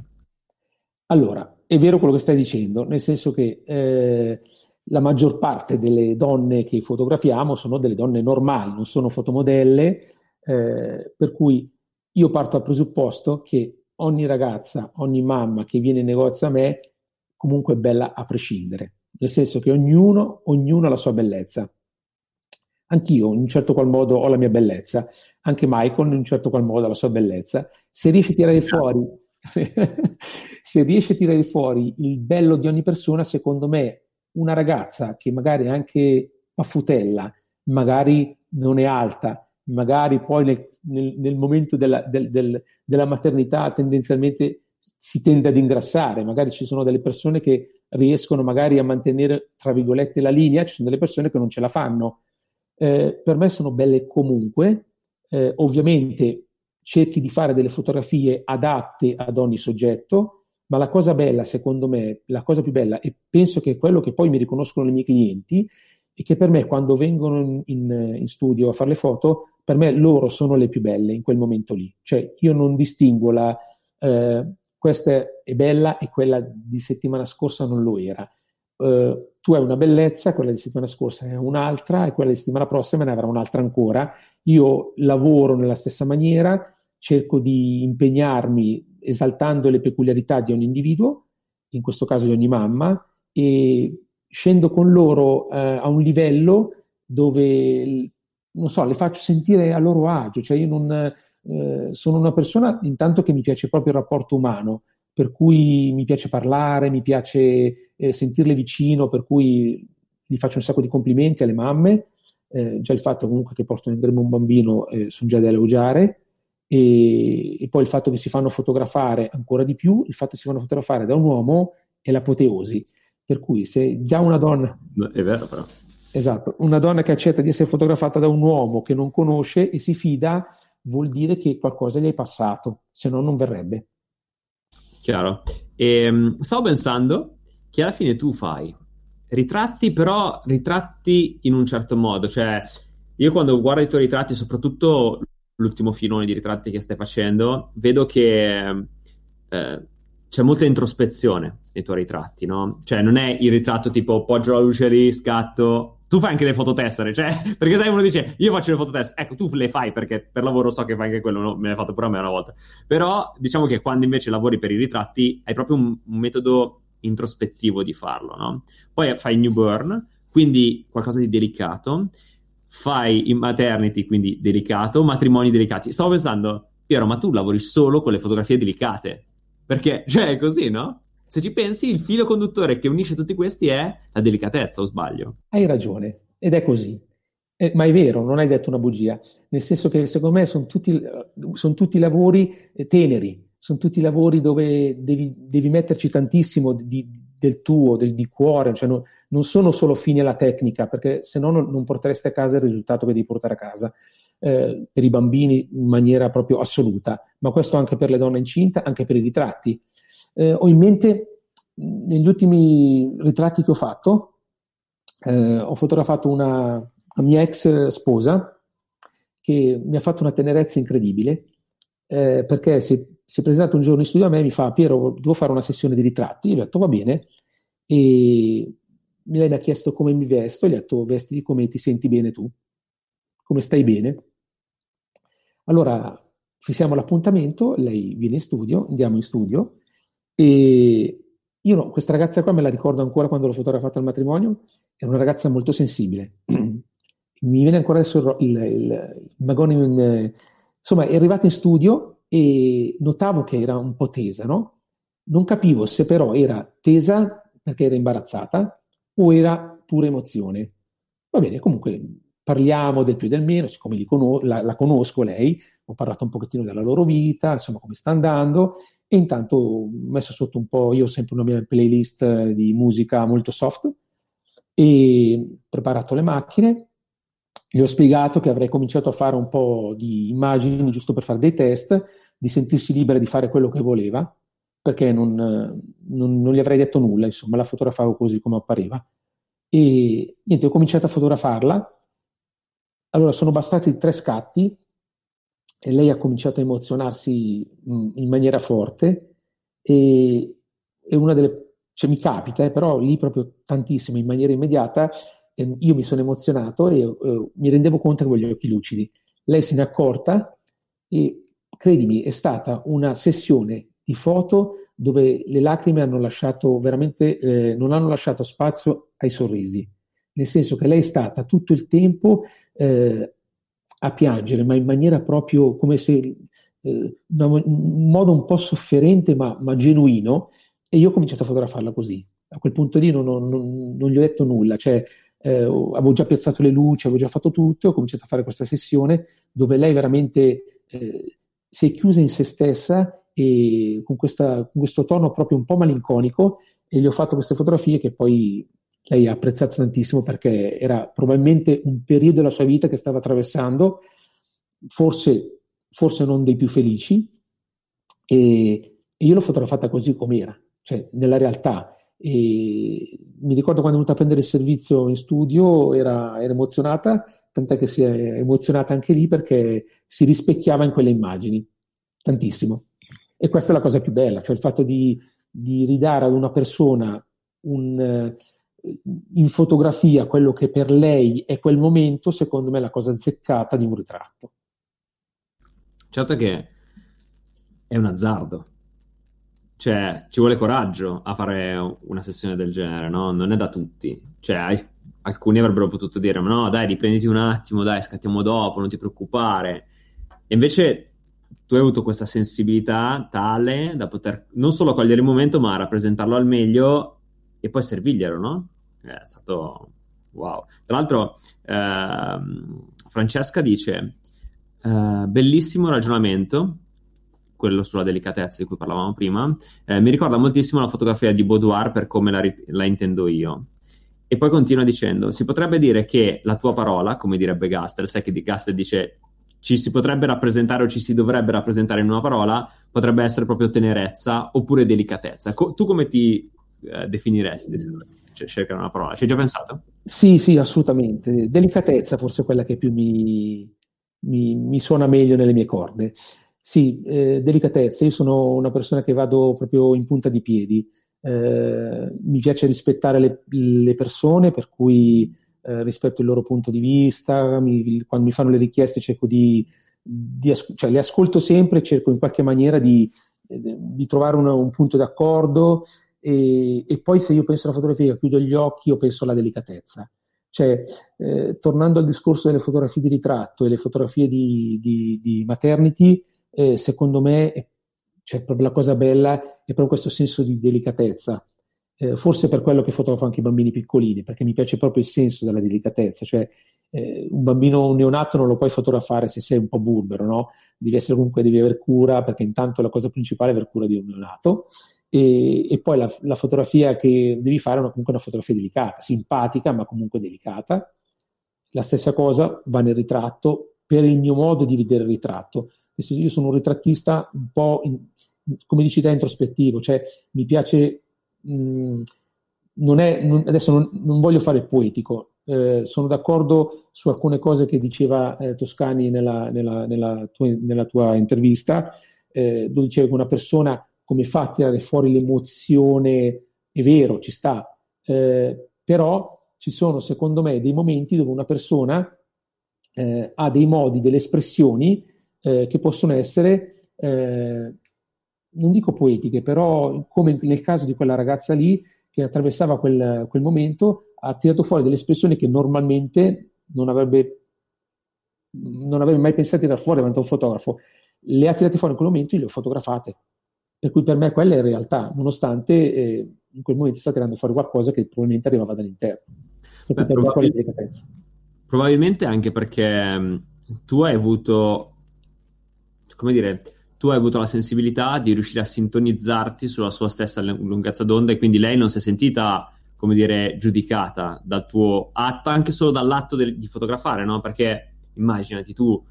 Allora, è vero quello che stai dicendo, nel senso che eh, la maggior parte delle donne che fotografiamo sono delle donne normali, non sono fotomodelle, eh, per cui io parto dal presupposto che ogni ragazza, ogni mamma che viene in negozio a me, comunque è bella a prescindere, nel senso che ognuno, ognuno ha la sua bellezza. Anch'io in un certo qual modo ho la mia bellezza, anche Michael in un certo qual modo ha la sua bellezza. Se riesce a tirare fuori se riesce a tirare fuori il bello di ogni persona, secondo me una ragazza che magari è anche paffutella, magari non è alta, magari poi nel, nel, nel momento della, del, del, della, maternità tendenzialmente si tende ad ingrassare, magari ci sono delle persone che riescono magari a mantenere, tra virgolette, la linea, ci sono delle persone che non ce la fanno. Eh, per me sono belle comunque, eh, ovviamente cerchi di fare delle fotografie adatte ad ogni soggetto, ma la cosa bella, secondo me, la cosa più bella, e penso che è quello che poi mi riconoscono i miei clienti, è che per me quando vengono in, in, in studio a fare le foto, per me loro sono le più belle in quel momento lì. Cioè io non distingo la, eh, questa è bella e quella di settimana scorsa non lo era. Uh, tu hai una bellezza, quella di settimana scorsa è un'altra e quella di settimana prossima ne avrà un'altra ancora. Io lavoro nella stessa maniera, cerco di impegnarmi esaltando le peculiarità di ogni individuo, in questo caso di ogni mamma, e scendo con loro eh, a un livello dove, non so, le faccio sentire a loro agio, cioè io non, eh, sono una persona intanto che mi piace proprio il rapporto umano, per cui mi piace parlare, mi piace eh, sentirle vicino, per cui gli faccio un sacco di complimenti alle mamme, eh, già il fatto comunque che portano in grembo un bambino eh, sono già da elogiare, e, e, poi il fatto che si fanno fotografare ancora di più, il fatto che si fanno fotografare da un uomo è l'apoteosi. Per cui se già una donna... È vero però. Esatto, una donna che accetta di essere fotografata da un uomo che non conosce e si fida vuol dire che qualcosa gli è passato, se no non verrebbe. Chiaro. E, um, stavo pensando che alla fine tu fai ritratti, però ritratti in un certo modo, cioè io quando guardo i tuoi ritratti, soprattutto l'ultimo filone di ritratti che stai facendo, vedo che eh, c'è molta introspezione nei tuoi ritratti, no? Cioè, non è il ritratto tipo poggio la luce lì, scatto. Tu fai anche le fototessere, cioè, perché sai, uno dice io faccio le fototessere, ecco, tu le fai perché per lavoro so che fai anche quello, no? me l'hai fatto pure a me una volta. Però diciamo che quando invece lavori per i ritratti hai proprio un, un metodo introspettivo di farlo, no? Poi fai Newborn, quindi qualcosa di delicato, fai in maternity, quindi delicato, matrimoni delicati. Stavo pensando, Piero, ma tu lavori solo con le fotografie delicate, perché, cioè, è così, no? Se ci pensi, il filo conduttore che unisce tutti questi è la delicatezza, o sbaglio? Hai ragione, ed è così. Eh, ma è vero, non hai detto una bugia, nel senso che secondo me sono tutti, son tutti lavori eh, teneri, sono tutti lavori dove devi, devi metterci tantissimo di, del tuo, del, di cuore, cioè non, non, sono solo fini alla tecnica, perché se no non, porteresti a casa il risultato che devi portare a casa. Eh, per i bambini in maniera proprio assoluta, ma questo anche per le donne incinta, anche per i ritratti. Eh, ho in mente negli ultimi ritratti che ho fatto, eh, ho fotografato una, una mia ex sposa che mi ha fatto una tenerezza incredibile eh, perché si, si, è presentato un giorno in studio a me e mi fa Piero, devo fare una sessione di ritratti. Io gli ho detto va bene e lei mi ha chiesto come mi vesto, gli ho detto vestiti come ti senti bene tu, come stai bene. Allora fissiamo l'appuntamento, lei viene in studio, andiamo in studio e io no, questa ragazza qua me la ricordo ancora quando l'ho fotografata al matrimonio, è una ragazza molto sensibile. mi viene ancora adesso il, il, il, il magone in, Insomma, è arrivata in studio e notavo che era un po' tesa, no? Non capivo se però era tesa perché era imbarazzata o era pura emozione. Va bene, comunque parliamo del più e del meno, siccome con- la, la, conosco lei, ho parlato un pochettino della loro vita, insomma come sta andando intanto ho messo sotto un po', io ho sempre una mia playlist di musica molto soft e preparato le macchine gli ho spiegato che avrei cominciato a fare un po' di immagini giusto per fare dei test, di sentirsi libera di fare quello che voleva, perché non, non, non gli avrei detto nulla, insomma, la fotografavo così come appariva. E niente, ho cominciato a fotografarla. Allora sono bastati tre scatti e lei ha cominciato a emozionarsi in maniera forte e, e una delle, cioè mi capita, eh, però lì proprio tantissimo, in maniera immediata, io mi sono emozionato e uh, mi rendevo conto che avevo gli occhi lucidi. Lei se ne è accorta e credimi, è stata una sessione di foto dove le lacrime hanno lasciato veramente, eh, non hanno lasciato spazio ai sorrisi, nel senso che lei è stata tutto il tempo eh, a piangere, ma in maniera proprio come se, eh, un modo un po' sofferente ma, ma, genuino, e io ho cominciato a fotografarla così. A quel punto lì non, non, non, gli ho detto nulla, cioè eh, avevo già piazzato le luci, avevo già fatto tutto, ho cominciato a fare questa sessione dove lei veramente eh, si è chiusa in se stessa e con, questa, con, questo tono proprio un po' malinconico e gli ho fatto queste fotografie che poi lei ha apprezzato tantissimo perché era probabilmente un periodo della sua vita che stava attraversando, forse, forse non dei più felici, e, io l'ho fotografata così com'era, cioè nella realtà. E mi ricordo quando è venuta a prendere il servizio in studio, era, era, emozionata, tant'è che si è emozionata anche lì perché si rispecchiava in quelle immagini, tantissimo. E questa è la cosa più bella, cioè il fatto di, di ridare ad una persona un, in fotografia quello che per lei è quel momento, secondo me è la cosa azzeccata di un ritratto. Certo che è un azzardo, cioè, ci vuole coraggio a fare una sessione del genere, no? Non è da tutti. Cioè, alcuni avrebbero potuto dire, ma no, dai, riprenditi un attimo, dai, scattiamo dopo, non ti preoccupare. E invece tu hai avuto questa sensibilità tale da poter non solo cogliere il momento, ma rappresentarlo al meglio e poi servirglielo, no? È stato wow. Tra l'altro, ehm, Francesca dice, eh, bellissimo ragionamento, quello sulla delicatezza di cui parlavamo prima, eh, mi ricorda moltissimo la fotografia di Boudoir per come la, la, intendo io. E poi continua dicendo, si potrebbe dire che la tua parola, come direbbe Gastel, sai che Gastel dice ci si potrebbe rappresentare o ci si dovrebbe rappresentare in una parola, potrebbe essere proprio tenerezza oppure delicatezza. Co- tu come ti eh, definiresti se cioè, cercare una parola? Ci hai già pensato? Sì, sì, assolutamente. Delicatezza forse è quella che più mi, mi, mi suona meglio nelle mie corde. Sì, eh, delicatezza. Io sono una persona che vado proprio in punta di piedi. Eh, mi piace rispettare le, le persone, per cui eh, rispetto il loro punto di vista. Mi, quando mi fanno le richieste cerco di, di cioè, le ascolto sempre, cerco in qualche maniera di, di trovare una, un punto d'accordo. E, e, poi se io penso alla fotografia, chiudo gli occhi, io penso alla delicatezza. Cioè, eh, tornando al discorso delle fotografie di ritratto e le fotografie di, di, di maternity, eh, secondo me cioè, proprio la cosa bella è proprio questo senso di delicatezza. Eh, forse per quello che fotografo anche i bambini piccolini, perché mi piace proprio il senso della delicatezza, cioè eh, un bambino neonato non lo puoi fotografare se sei un po' burbero, no? Devi essere comunque, devi avere cura, perché intanto la cosa principale è avere cura di un neonato. E, e poi la, la, fotografia che devi fare è una, comunque una fotografia delicata, simpatica, ma comunque delicata. La stessa cosa va nel ritratto per il mio modo di vedere il ritratto. Io sono un ritrattista un po', in, come dici te, introspettivo, cioè mi piace, mh, mm, non è, non, adesso non, non, voglio fare poetico, eh, sono d'accordo su alcune cose che diceva eh, Toscani nella, nella, nella, tua, nella, tua, intervista, eh, dove diceva che una persona come fa a tirare fuori l'emozione, è vero, ci sta, eh, però ci sono secondo me dei momenti dove una persona eh, ha dei modi, delle espressioni eh, che possono essere non dico poetiche, però come nel caso di quella ragazza lì che attraversava quel, quel momento, ha tirato fuori delle espressioni che normalmente non avrebbe, non avrebbe mai pensato di tirare fuori davanti a un fotografo. Le ha tirate fuori in quel momento e le ho fotografate. Per cui per me quella è realtà, nonostante eh, in quel momento sta tirando fuori qualcosa che probabilmente arrivava dall'interno. Beh, probabil- probabilmente anche perché mh, tu hai avuto, come dire, tu hai avuto la sensibilità di riuscire a sintonizzarti sulla sua stessa lunghezza d'onda e quindi lei non si è sentita, come dire, giudicata dal tuo atto, anche solo dall'atto del, di fotografare, no? Perché immaginati tu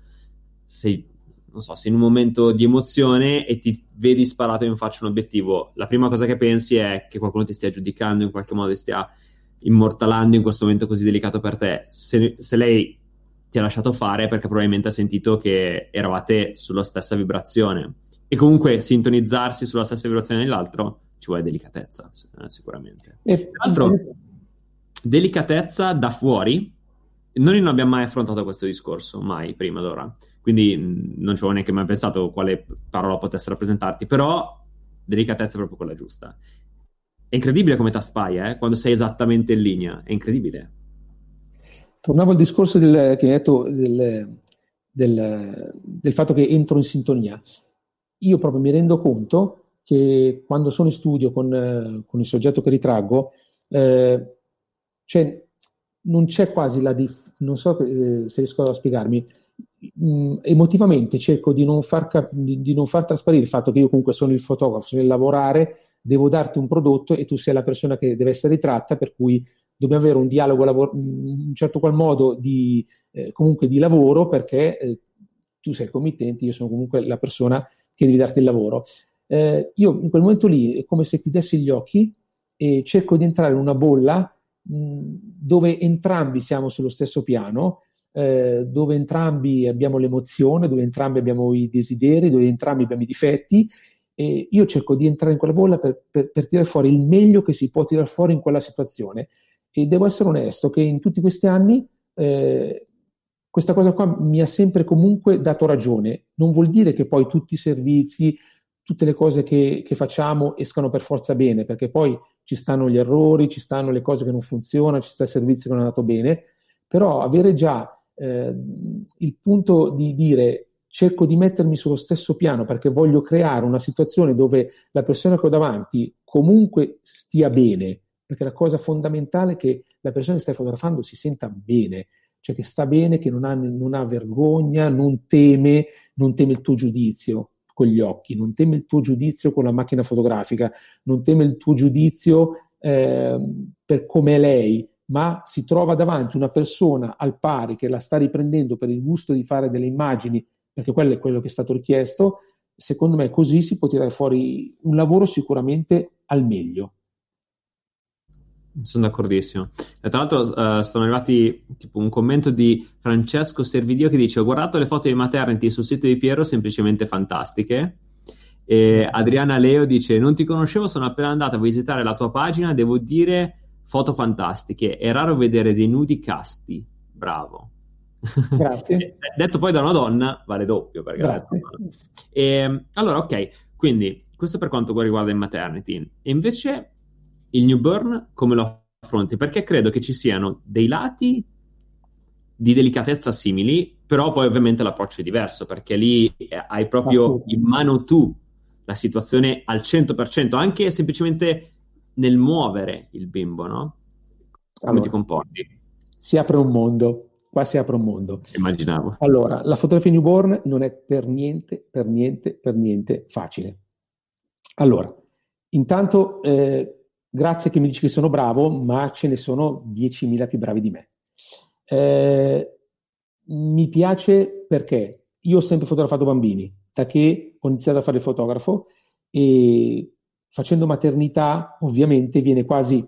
sei, non so, sei in un momento di emozione e ti vedi sparato in faccia un obiettivo. La prima cosa che pensi è che qualcuno ti stia giudicando, in qualche modo ti stia immortalando in questo momento così delicato per te. Se, se lei ti ha lasciato fare perché probabilmente ha sentito che eravate sulla stessa vibrazione. E comunque sintonizzarsi sulla stessa vibrazione dell'altro ci vuole delicatezza, eh, sicuramente. E... Tra l'altro, delicatezza da fuori, noi non abbiamo mai affrontato questo discorso, mai prima d'ora. Quindi mm, non ci avevo neanche mai pensato quale parola potesse rappresentarti, però delicatezza è proprio quella giusta. È incredibile come t'aspaia, eh? quando sei esattamente in linea, è incredibile. Tornavo al discorso del, che hai detto del, del, del, fatto che entro in sintonia. Io proprio mi rendo conto che quando sono in studio con, con il soggetto che ritraggo, eh, cioè, non c'è quasi la dif- non so eh, se riesco a spiegarmi. Mm, emotivamente cerco di non, far cap- di, di non far trasparire il fatto che io comunque sono il fotografo, sono il lavorare, devo darti un prodotto e tu sei la persona che deve essere ritratta, per cui dobbiamo avere un dialogo, lavoro, in un certo qual modo di, eh, comunque di lavoro perché eh, tu sei il committente, io sono comunque la persona che devi darti il lavoro. Eh, io in quel momento lì è come se chiudessi gli occhi e cerco di entrare in una bolla mh, dove entrambi siamo sullo stesso piano, eh, dove entrambi abbiamo l'emozione, dove entrambi abbiamo i desideri, dove entrambi abbiamo i difetti e io cerco di entrare in quella bolla per, per, per tirare fuori il meglio che si può tirare fuori in quella situazione e devo essere onesto che in tutti questi anni eh, questa cosa qua mi ha sempre comunque dato ragione. Non vuol dire che poi tutti i servizi, tutte le cose che, che, facciamo escano per forza bene, perché poi ci stanno gli errori, ci stanno le cose che non funzionano, ci sta il servizio che non è andato bene, però avere già eh, il punto di dire cerco di mettermi sullo stesso piano perché voglio creare una situazione dove la persona che ho davanti comunque stia bene, perché la cosa fondamentale è che la persona che stai fotografando si senta bene, cioè che sta bene, che non ha, non ha vergogna, non teme, non teme il tuo giudizio con gli occhi, non teme il tuo giudizio con la macchina fotografica, non teme il tuo giudizio eh, per come è lei, ma si trova davanti una persona al pari che la sta riprendendo per il gusto di fare delle immagini, perché quello è quello che è stato richiesto, secondo me così si può tirare fuori un lavoro sicuramente al meglio. Sono d'accordissimo. E tra l'altro uh, sono arrivati tipo un commento di Francesco Servidio che dice ho guardato le foto di maternity sul sito di Piero, semplicemente fantastiche. E Adriana Leo dice non ti conoscevo, sono appena andata a visitare la tua pagina, devo dire foto fantastiche, è raro vedere dei nudi casti, bravo. Grazie. detto poi da una donna vale doppio. Perché Grazie. E, allora ok, quindi questo per quanto riguarda il maternity. E invece il newborn come lo affronti, perché credo che ci siano dei lati di delicatezza simili, però poi ovviamente l'approccio è diverso, perché lì hai proprio in mano tu la situazione al 100%, anche semplicemente nel muovere il bimbo, no? Come allora, ti comporti? Si apre un mondo, qua si apre un mondo. Immaginavo. Allora, la fotografia newborn non è per niente, per niente, per niente facile. Allora, intanto, eh, grazie che mi dici che sono bravo, ma ce ne sono 10.000 più bravi di me. Eh, mi piace perché io ho sempre fotografato bambini, da che ho iniziato a fare il fotografo e facendo maternità ovviamente viene quasi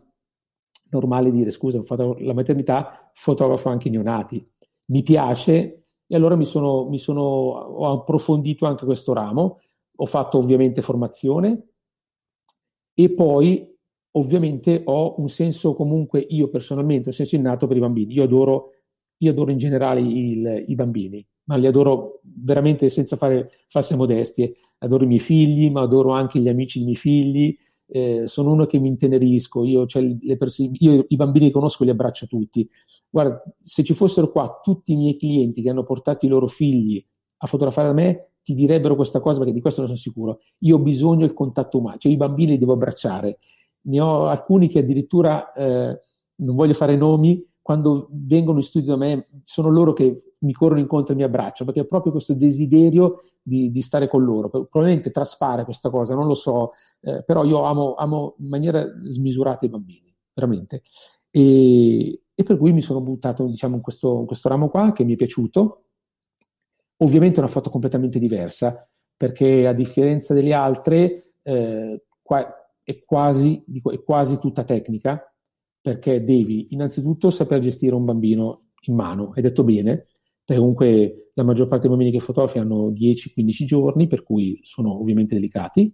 normale dire scusa, ho fatto la maternità, fotografo anche i neonati. Mi piace e allora mi sono, mi sono, ho approfondito anche questo ramo, ho fatto ovviamente formazione e poi ovviamente ho un senso comunque io personalmente, un senso innato per i bambini. Io adoro, io adoro in generale il, i bambini, ma li adoro veramente senza fare false modestie. Adoro i miei figli, ma adoro anche gli amici dei miei figli. Eh, sono uno che mi intenerisco. Io, cioè, pers- io, i bambini che conosco li abbraccio tutti. Guarda, se ci fossero qua tutti i miei clienti che hanno portato i loro figli a fotografare da me, ti direbbero questa cosa perché di questo non sono sicuro. Io ho bisogno del contatto umano, cioè i bambini li devo abbracciare ne ho alcuni che addirittura, eh, non voglio fare nomi, quando vengono in studio da me, sono loro che mi corrono incontro e mi abbracciano, perché ho proprio questo desiderio di, di stare con loro. Probabilmente traspare questa cosa, non lo so, eh, però io amo, amo, in maniera smisurata i bambini, veramente. E, e per cui mi sono buttato diciamo, in, questo, in questo ramo qua, che mi è piaciuto. Ovviamente è una foto completamente diversa, perché a differenza delle altre, eh, qua, è quasi, dico, è quasi tutta tecnica, perché devi innanzitutto saper gestire un bambino in mano, hai detto bene, perché comunque la maggior parte dei bambini che fotografi hanno 10-15 giorni, per cui sono ovviamente delicati,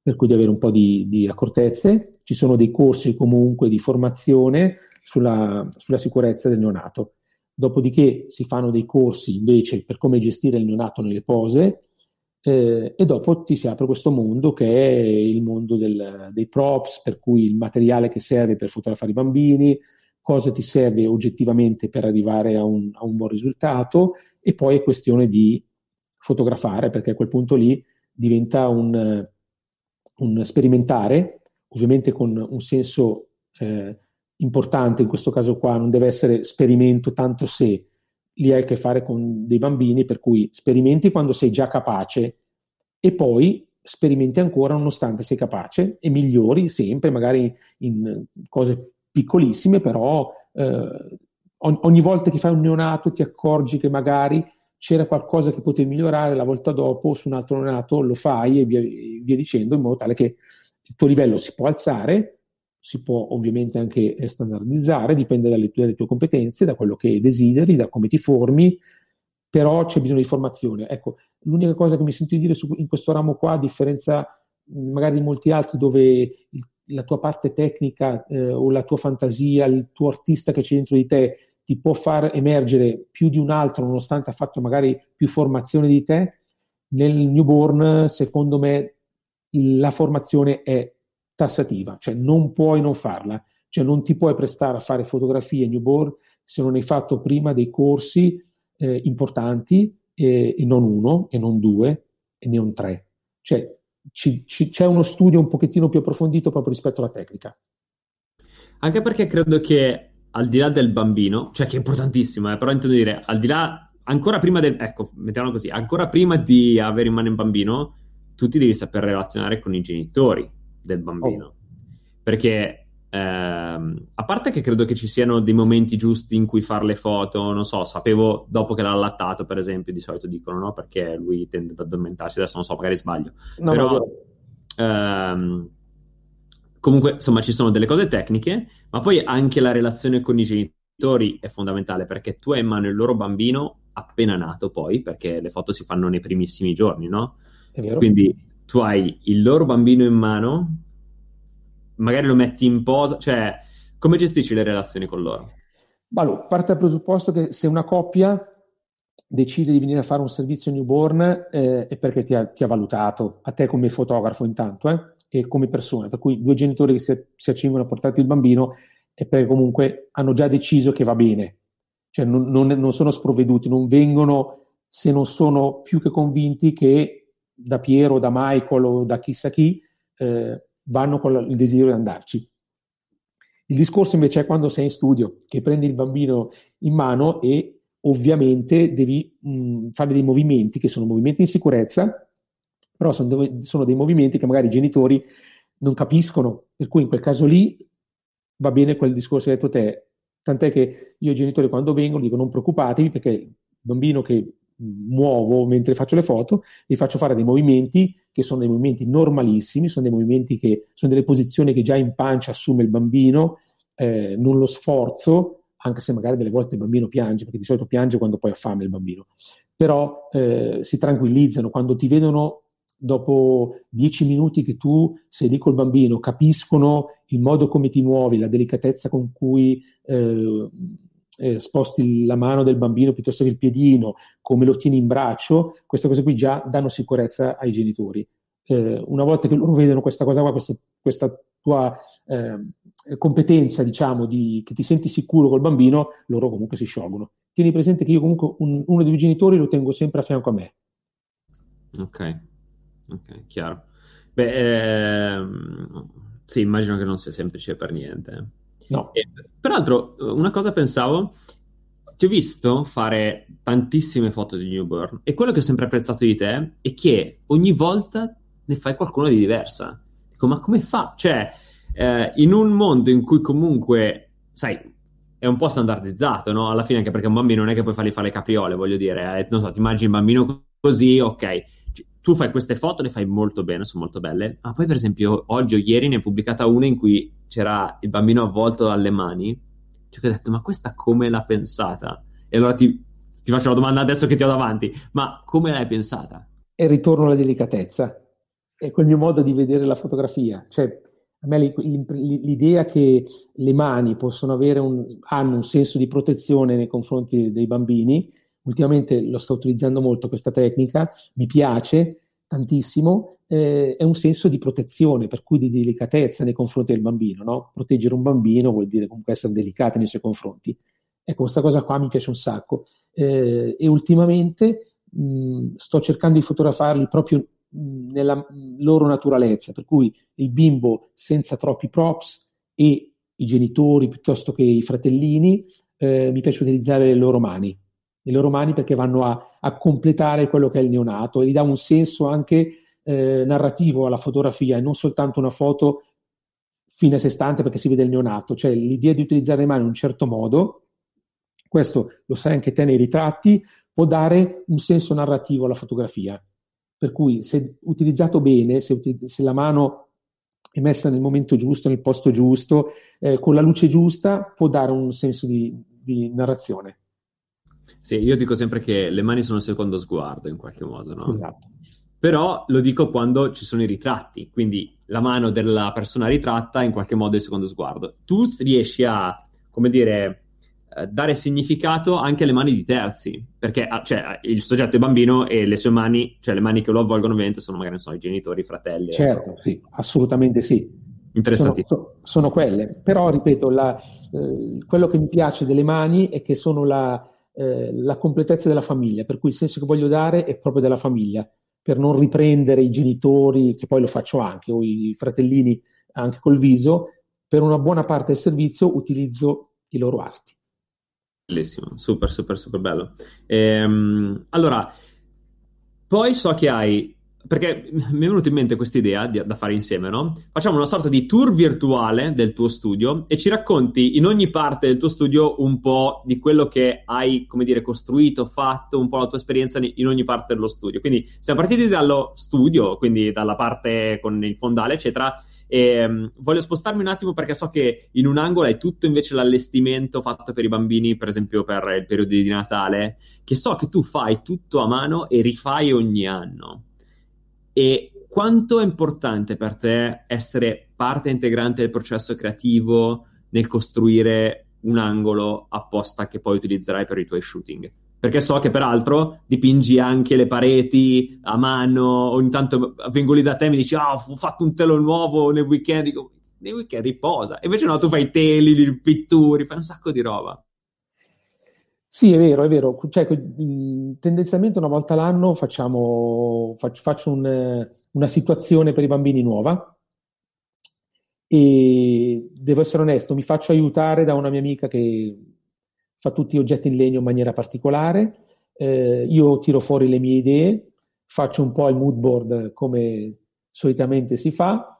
per cui devi avere un po' di, di accortezze. Ci sono dei corsi comunque di formazione sulla, sulla sicurezza del neonato. Dopodiché si fanno dei corsi invece per come gestire il neonato nelle pose, eh, e dopo ti si apre questo mondo che è il mondo del, dei props, per cui il materiale che serve per fotografare i bambini, cosa ti serve oggettivamente per arrivare a un, a un buon risultato e poi è questione di fotografare perché a quel punto lì diventa un, un sperimentare, ovviamente con un senso eh, importante in questo caso qua, non deve essere sperimento tanto se lì hai a che fare con dei bambini, per cui sperimenti quando sei già capace e poi sperimenti ancora nonostante sei capace e migliori sempre, magari in cose piccolissime, però eh, ogni volta che fai un neonato ti accorgi che magari c'era qualcosa che potevi migliorare, la volta dopo su un altro neonato lo fai e via, via dicendo, in modo tale che il tuo livello si può alzare si può ovviamente anche eh, standardizzare, dipende dalle dalle tue, competenze, da quello che desideri, da come ti formi, però c'è bisogno di formazione. Ecco, l'unica cosa che mi sento di dire su, in questo ramo qua, a differenza magari di molti altri dove il, la tua parte tecnica eh, o la tua fantasia, il tuo artista che c'è dentro di te ti può far emergere più di un altro nonostante ha fatto magari più formazione di te, nel newborn secondo me la formazione è tassativa, cioè non puoi non farla, cioè non ti puoi prestare a fare fotografie newborn se non hai fatto prima dei corsi eh, importanti eh, e non uno e non due e non tre. Cioè ci, ci, c'è uno studio un pochettino più approfondito proprio rispetto alla tecnica. Anche perché credo che al di là del bambino, cioè che è importantissimo, eh, però intendo dire, al di là, ancora prima del, ecco, mettiamolo così, ancora prima di avere in mano un bambino, tu ti devi saper relazionare con i genitori, del bambino. Oh. Perché ehm, a parte che credo che ci siano dei momenti giusti in cui fare le foto, non so, sapevo dopo che l'ha allattato, per esempio, di solito dicono, no? Perché lui tende ad addormentarsi, adesso non so, magari sbaglio. No, Però ehm, comunque, insomma, ci sono delle cose tecniche, ma poi anche la relazione con i genitori è fondamentale perché tu hai in mano il loro bambino appena nato poi, perché le foto si fanno nei primissimi giorni, no? Quindi tu hai il loro bambino in mano, magari lo metti in posa, cioè come gestisci le relazioni con loro? Allora, parte dal presupposto che se una coppia decide di venire a fare un servizio newborn eh, è perché ti ha, ti ha, valutato, a te come fotografo intanto, eh, e come persona, per cui due genitori che si, si accingono a portarti il bambino è perché comunque hanno già deciso che va bene, cioè non, non, non sono sprovveduti, non vengono se non sono più che convinti che da Piero, da Michael o da chissà chi eh, vanno con il desiderio di andarci. Il discorso invece è quando sei in studio, che prendi il bambino in mano e ovviamente devi mh, fare dei movimenti che sono movimenti in sicurezza, però sono, dove, sono dei movimenti che magari i genitori non capiscono, per cui in quel caso lì va bene quel discorso che hai detto te, tant'è che io ai genitori quando vengono dico non preoccupatevi perché il bambino che muovo mentre faccio le foto, gli faccio fare dei movimenti che sono dei movimenti normalissimi, sono dei movimenti che sono delle posizioni che già in pancia assume il bambino, eh, non lo sforzo, anche se magari delle volte il bambino piange, perché di solito piange quando poi ha fame il bambino, però eh, si tranquillizzano quando ti vedono dopo dieci minuti che tu sei lì col bambino, capiscono il modo come ti muovi, la delicatezza con cui eh, eh, sposti la mano del bambino piuttosto che il piedino, come lo tieni in braccio, queste cose qui già danno sicurezza ai genitori. Eh, una volta che loro vedono questa cosa qua, questa, questa tua eh, competenza, diciamo, di, che ti senti sicuro col bambino, loro comunque si sciolgono. Tieni presente che io comunque un, uno dei miei genitori lo tengo sempre a fianco a me. Ok, ok, chiaro. Beh, ehm, sì, immagino che non sia semplice per niente. No. E, peraltro, una cosa pensavo, ti ho visto fare tantissime foto di newborn e quello che ho sempre apprezzato di te è che ogni volta ne fai qualcuno di diversa. Dico, ma come fa? Cioè, eh, in un mondo in cui comunque, sai, è un po' standardizzato, no? Alla fine anche perché un bambino non è che puoi fargli fare le capriole, voglio dire, eh, non so, ti immagini un bambino così, ok, tu fai queste foto, le fai molto bene, sono molto belle, ma poi per esempio oggi o ieri ne hai pubblicata una in cui c'era il bambino avvolto dalle mani, cioè ho detto ma questa come l'ha pensata? E allora ti, ti faccio la domanda adesso che ti ho davanti, ma come l'hai pensata? E ritorno alla delicatezza, è quel mio modo di vedere la fotografia, cioè a me l'idea che le mani possono avere un, hanno un senso di protezione nei confronti dei bambini ultimamente lo sto utilizzando molto questa tecnica, mi piace tantissimo, eh, è un senso di protezione, per cui di delicatezza nei confronti del bambino. No? Proteggere un bambino vuol dire comunque essere delicati nei suoi confronti. Ecco, questa cosa qua mi piace un sacco. Eh, e ultimamente mh, sto cercando di fotografarli proprio mh, nella mh, loro naturalezza, per cui il bimbo senza troppi props e i genitori piuttosto che i fratellini, eh, mi piace utilizzare le loro mani le loro mani perché vanno a, a, completare quello che è il neonato e gli dà un senso anche eh, narrativo alla fotografia e non soltanto una foto fine a sé stante perché si vede il neonato, cioè l'idea di utilizzare le mani in un certo modo, questo lo sai anche te nei ritratti, può dare un senso narrativo alla fotografia. Per cui se utilizzato bene, se, se la mano è messa nel momento giusto, nel posto giusto, eh, con la luce giusta, può dare un senso di, di narrazione. Sì, io dico sempre che le mani sono il secondo sguardo in qualche modo, no? Esatto. Però lo dico quando ci sono i ritratti, quindi la mano della persona ritratta in qualche modo è il secondo sguardo. Tu riesci a, come dire, eh, dare significato anche alle mani di terzi, perché ah, cioè, il soggetto è bambino e le sue mani, cioè le mani che lo avvolgono ovviamente sono magari so, i genitori, i fratelli. Certo, so. sì, assolutamente sì. Interessanti. Sono, sono, quelle, però ripeto, la, eh, quello che mi piace delle mani è che sono la, eh, la completezza della famiglia, per cui il senso che voglio dare è proprio della famiglia, per non riprendere i genitori, che poi lo faccio anche, o i fratellini anche col viso, per una buona parte del servizio utilizzo i loro arti. Bellissimo, super, super, super bello. Ehm, allora, poi so che hai perché mi è venuta in mente questa idea da fare insieme, no? Facciamo una sorta di tour virtuale del tuo studio e ci racconti in ogni parte del tuo studio un po' di quello che hai, come dire, costruito, fatto, un po' la tua esperienza in ogni parte dello studio. Quindi siamo partiti dallo studio, quindi dalla parte con il fondale, eccetera. E, um, voglio spostarmi un attimo perché so che in un angolo hai tutto invece l'allestimento fatto per i bambini, per esempio per il periodo di Natale, che so che tu fai tutto a mano e rifai ogni anno. E quanto è importante per te essere parte integrante del processo creativo nel costruire un angolo apposta che poi utilizzerai per i tuoi shooting? Perché so che peraltro dipingi anche le pareti a mano, ogni tanto vengo lì da te e mi dici ah, ho fatto un telo nuovo nel weekend, dico nei weekend riposa. Invece no, tu fai teli, pitturi, fai un sacco di roba. Sì, è vero, è vero. Cioè, tendenzialmente una volta l'anno facciamo, faccio, faccio un, una situazione per i bambini nuova e devo essere onesto, mi faccio aiutare da una mia amica che fa tutti gli oggetti in legno in maniera particolare. Eh, io tiro fuori le mie idee, faccio un po' il mood board come solitamente si fa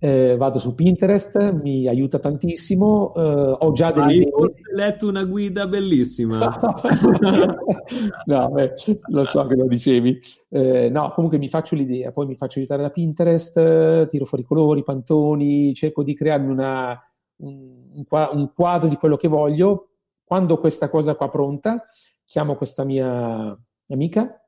eh, vado su Pinterest, mi aiuta tantissimo. Eh, ho già delle idee. letto una guida bellissima. no, beh, lo so che lo dicevi. Eh, no, comunque mi faccio l'idea, poi mi faccio aiutare da Pinterest, tiro fuori i colori, pantoni, cerco di crearmi una, un, un quadro di quello che voglio. Quando questa cosa qua pronta, chiamo questa mia amica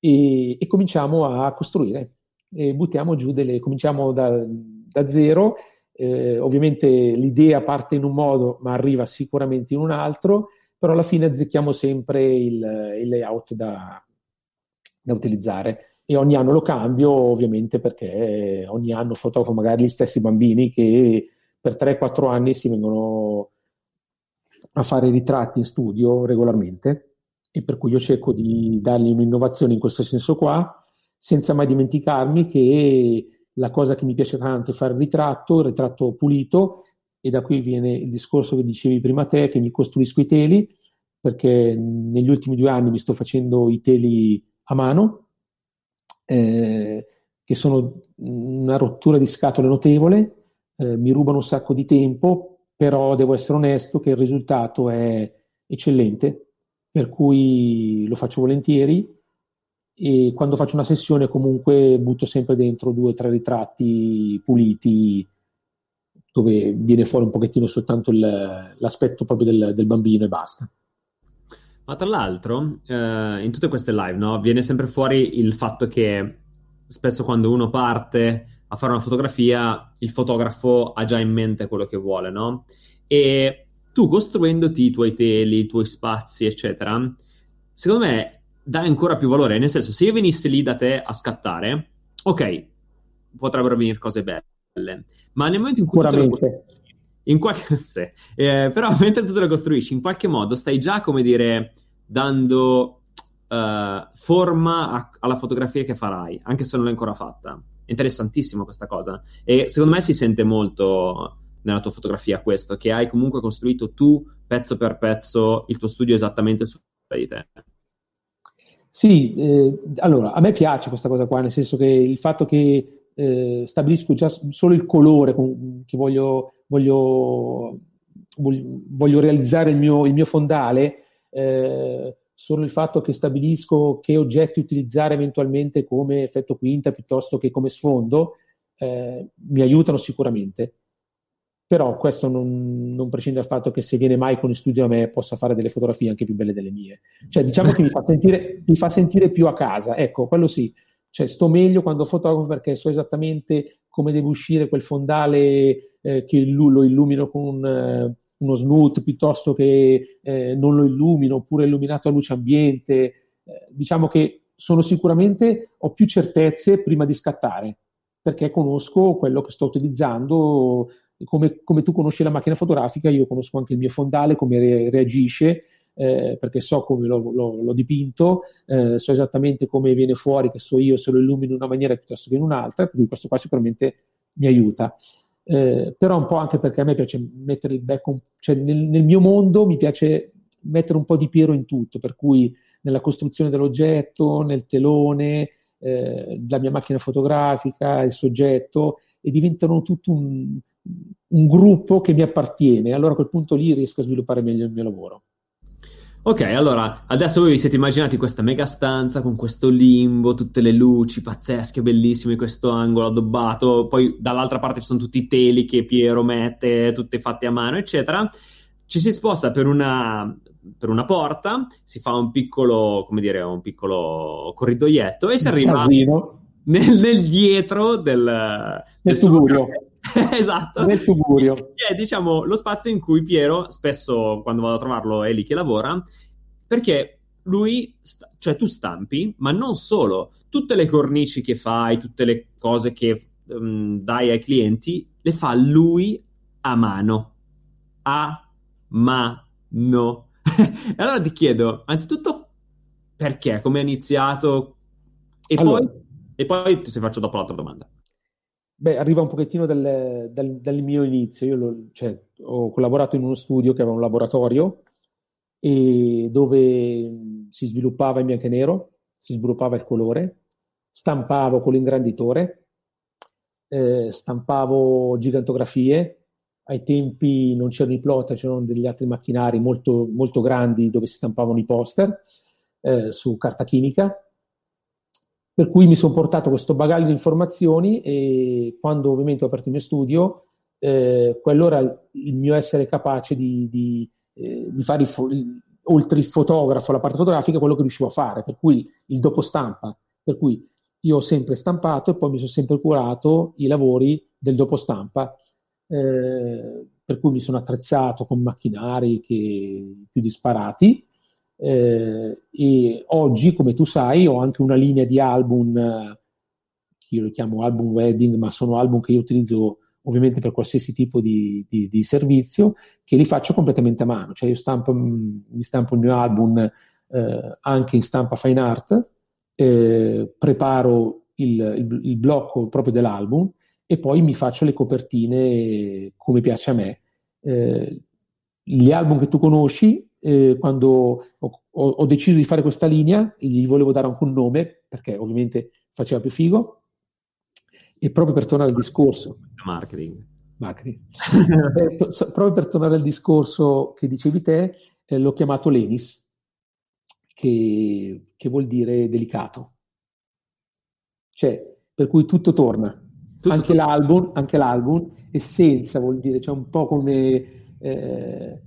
e, e cominciamo a costruire e buttiamo giù delle, cominciamo da, da zero, eh, ovviamente l'idea parte in un modo ma arriva sicuramente in un altro, però alla fine azzecchiamo sempre il, il layout da, da utilizzare. E ogni anno lo cambio ovviamente perché ogni anno fotografo magari gli stessi bambini che per 3-4 anni si vengono a fare ritratti in studio regolarmente. E per cui io cerco di dargli un'innovazione in questo senso qua senza mai dimenticarmi che la cosa che mi piace tanto è fare il ritratto, il ritratto pulito, e da qui viene il discorso che dicevi prima te, che mi costruisco i teli, perché negli ultimi due anni mi sto facendo i teli a mano, eh, che sono una rottura di scatole notevole, eh, mi rubano un sacco di tempo, però devo essere onesto che il risultato è eccellente, per cui lo faccio volentieri e quando faccio una sessione comunque butto sempre dentro due o tre ritratti puliti dove viene fuori un pochettino soltanto il, l'aspetto proprio del, del, bambino e basta. Ma tra l'altro, eh, in tutte queste live, no, viene sempre fuori il fatto che spesso quando uno parte a fare una fotografia, il fotografo ha già in mente quello che vuole, no? E tu costruendoti i tuoi teli, i tuoi spazi, eccetera, secondo me dai ancora più valore. Nel senso, se io venissi lì da te a scattare, ok, potrebbero venire cose belle, ma nel momento in cui in qualche, sì, eh, però mentre tu te lo costruisci, in qualche modo stai già, come dire, dando uh, forma a, alla fotografia che farai, anche se non l'hai ancora fatta. È interessantissimo questa cosa. E secondo me si sente molto nella tua fotografia questo, che hai comunque costruito tu, pezzo per pezzo, il tuo studio esattamente su di te. Sì, eh, allora a me piace questa cosa qua, nel senso che il fatto che eh, stabilisco già solo il colore con, che voglio, voglio, voglio, realizzare il mio, il mio fondale, eh, solo il fatto che stabilisco che oggetti utilizzare eventualmente come effetto quinta piuttosto che come sfondo, eh, mi aiutano sicuramente però questo non, non, prescinde dal fatto che se viene Michael in studio a me possa fare delle fotografie anche più belle delle mie. Cioè, diciamo che mi fa sentire, mi fa sentire più a casa, ecco, quello sì. Cioè, sto meglio quando fotografo perché so esattamente come deve uscire quel fondale eh, che lo illumino con un, eh, uno snoot piuttosto che eh, non lo illumino, oppure illuminato a luce ambiente. Eh, diciamo che sono sicuramente, ho più certezze prima di scattare perché conosco quello che sto utilizzando, come, come, tu conosci la macchina fotografica, io conosco anche il mio fondale, come re- reagisce, eh, perché so come l'ho, l'ho, l'ho dipinto, eh, so esattamente come viene fuori, che so io se lo illumino in una maniera piuttosto che in un'altra, quindi questo qua sicuramente mi aiuta. Eh, però un po' anche perché a me piace mettere il back, on, cioè nel, nel mio mondo mi piace mettere un po' di Piero in tutto, per cui nella costruzione dell'oggetto, nel telone, eh, la mia macchina fotografica, il soggetto, e diventano tutto un, un gruppo che mi appartiene, allora a quel punto lì riesco a sviluppare meglio il mio lavoro. Ok, allora adesso voi vi siete immaginati questa mega stanza con questo limbo, tutte le luci pazzesche, bellissime, questo angolo addobbato, poi dall'altra parte ci sono tutti i teli che Piero mette, tutti fatti a mano, eccetera. Ci si sposta per una, per una porta, si fa un piccolo, come dire, un piccolo corridoietto e si arriva nel, nel, dietro del, del, del tugurio. esatto. Nel tugurio. È diciamo lo spazio in cui Piero, spesso quando vado a trovarlo è lì che lavora, perché lui, sta- cioè tu stampi, ma non solo, tutte le cornici che fai, tutte le cose che um, dai ai clienti, le fa lui a mano. A mano. e allora ti chiedo, anzitutto, perché? Come è iniziato? E, allora, poi, e poi ti faccio dopo l'altra domanda. Beh, arriva un pochettino dal, dal, dal mio inizio. Io lo, cioè, ho collaborato in uno studio che aveva un laboratorio dove si sviluppava in bianco e nero, si sviluppava il colore, stampavo con l'ingranditore, eh, stampavo gigantografie. Ai tempi non c'erano i plotter, c'erano degli altri macchinari molto, molto grandi dove si stampavano i poster eh, su carta chimica per cui mi sono portato questo bagaglio di informazioni e quando ovviamente ho aperto il mio studio, eh, quello era il mio essere capace di, di, eh, di fare, fo- oltre il fotografo, la parte fotografica, quello che riuscivo a fare, per cui il dopo stampa. Per cui io ho sempre stampato e poi mi sono sempre curato i lavori del dopo stampa, eh, per cui mi sono attrezzato con macchinari che, più disparati eh, e oggi, come tu sai, ho anche una linea di album, eh, che io chiamo album wedding, ma sono album che io utilizzo ovviamente per qualsiasi tipo di, di, di servizio, che li faccio completamente a mano. Cioè io stampo, mm, mi stampo il mio album eh, anche in stampa fine art, eh, preparo il, il, il blocco proprio dell'album e poi mi faccio le copertine come piace a me. Eh, gli album che tu conosci eh, quando ho, ho, deciso di fare questa linea, gli volevo dare anche un nome, perché ovviamente faceva più figo, e proprio per tornare al discorso... Marketing. Marketing. eh, proprio per tornare al discorso che dicevi te, eh, l'ho chiamato Lenis, che, che, vuol dire delicato. Cioè, per cui tutto torna. Tutto anche, torna. L'album, anche l'album, essenza vuol dire, cioè un po' come... Eh,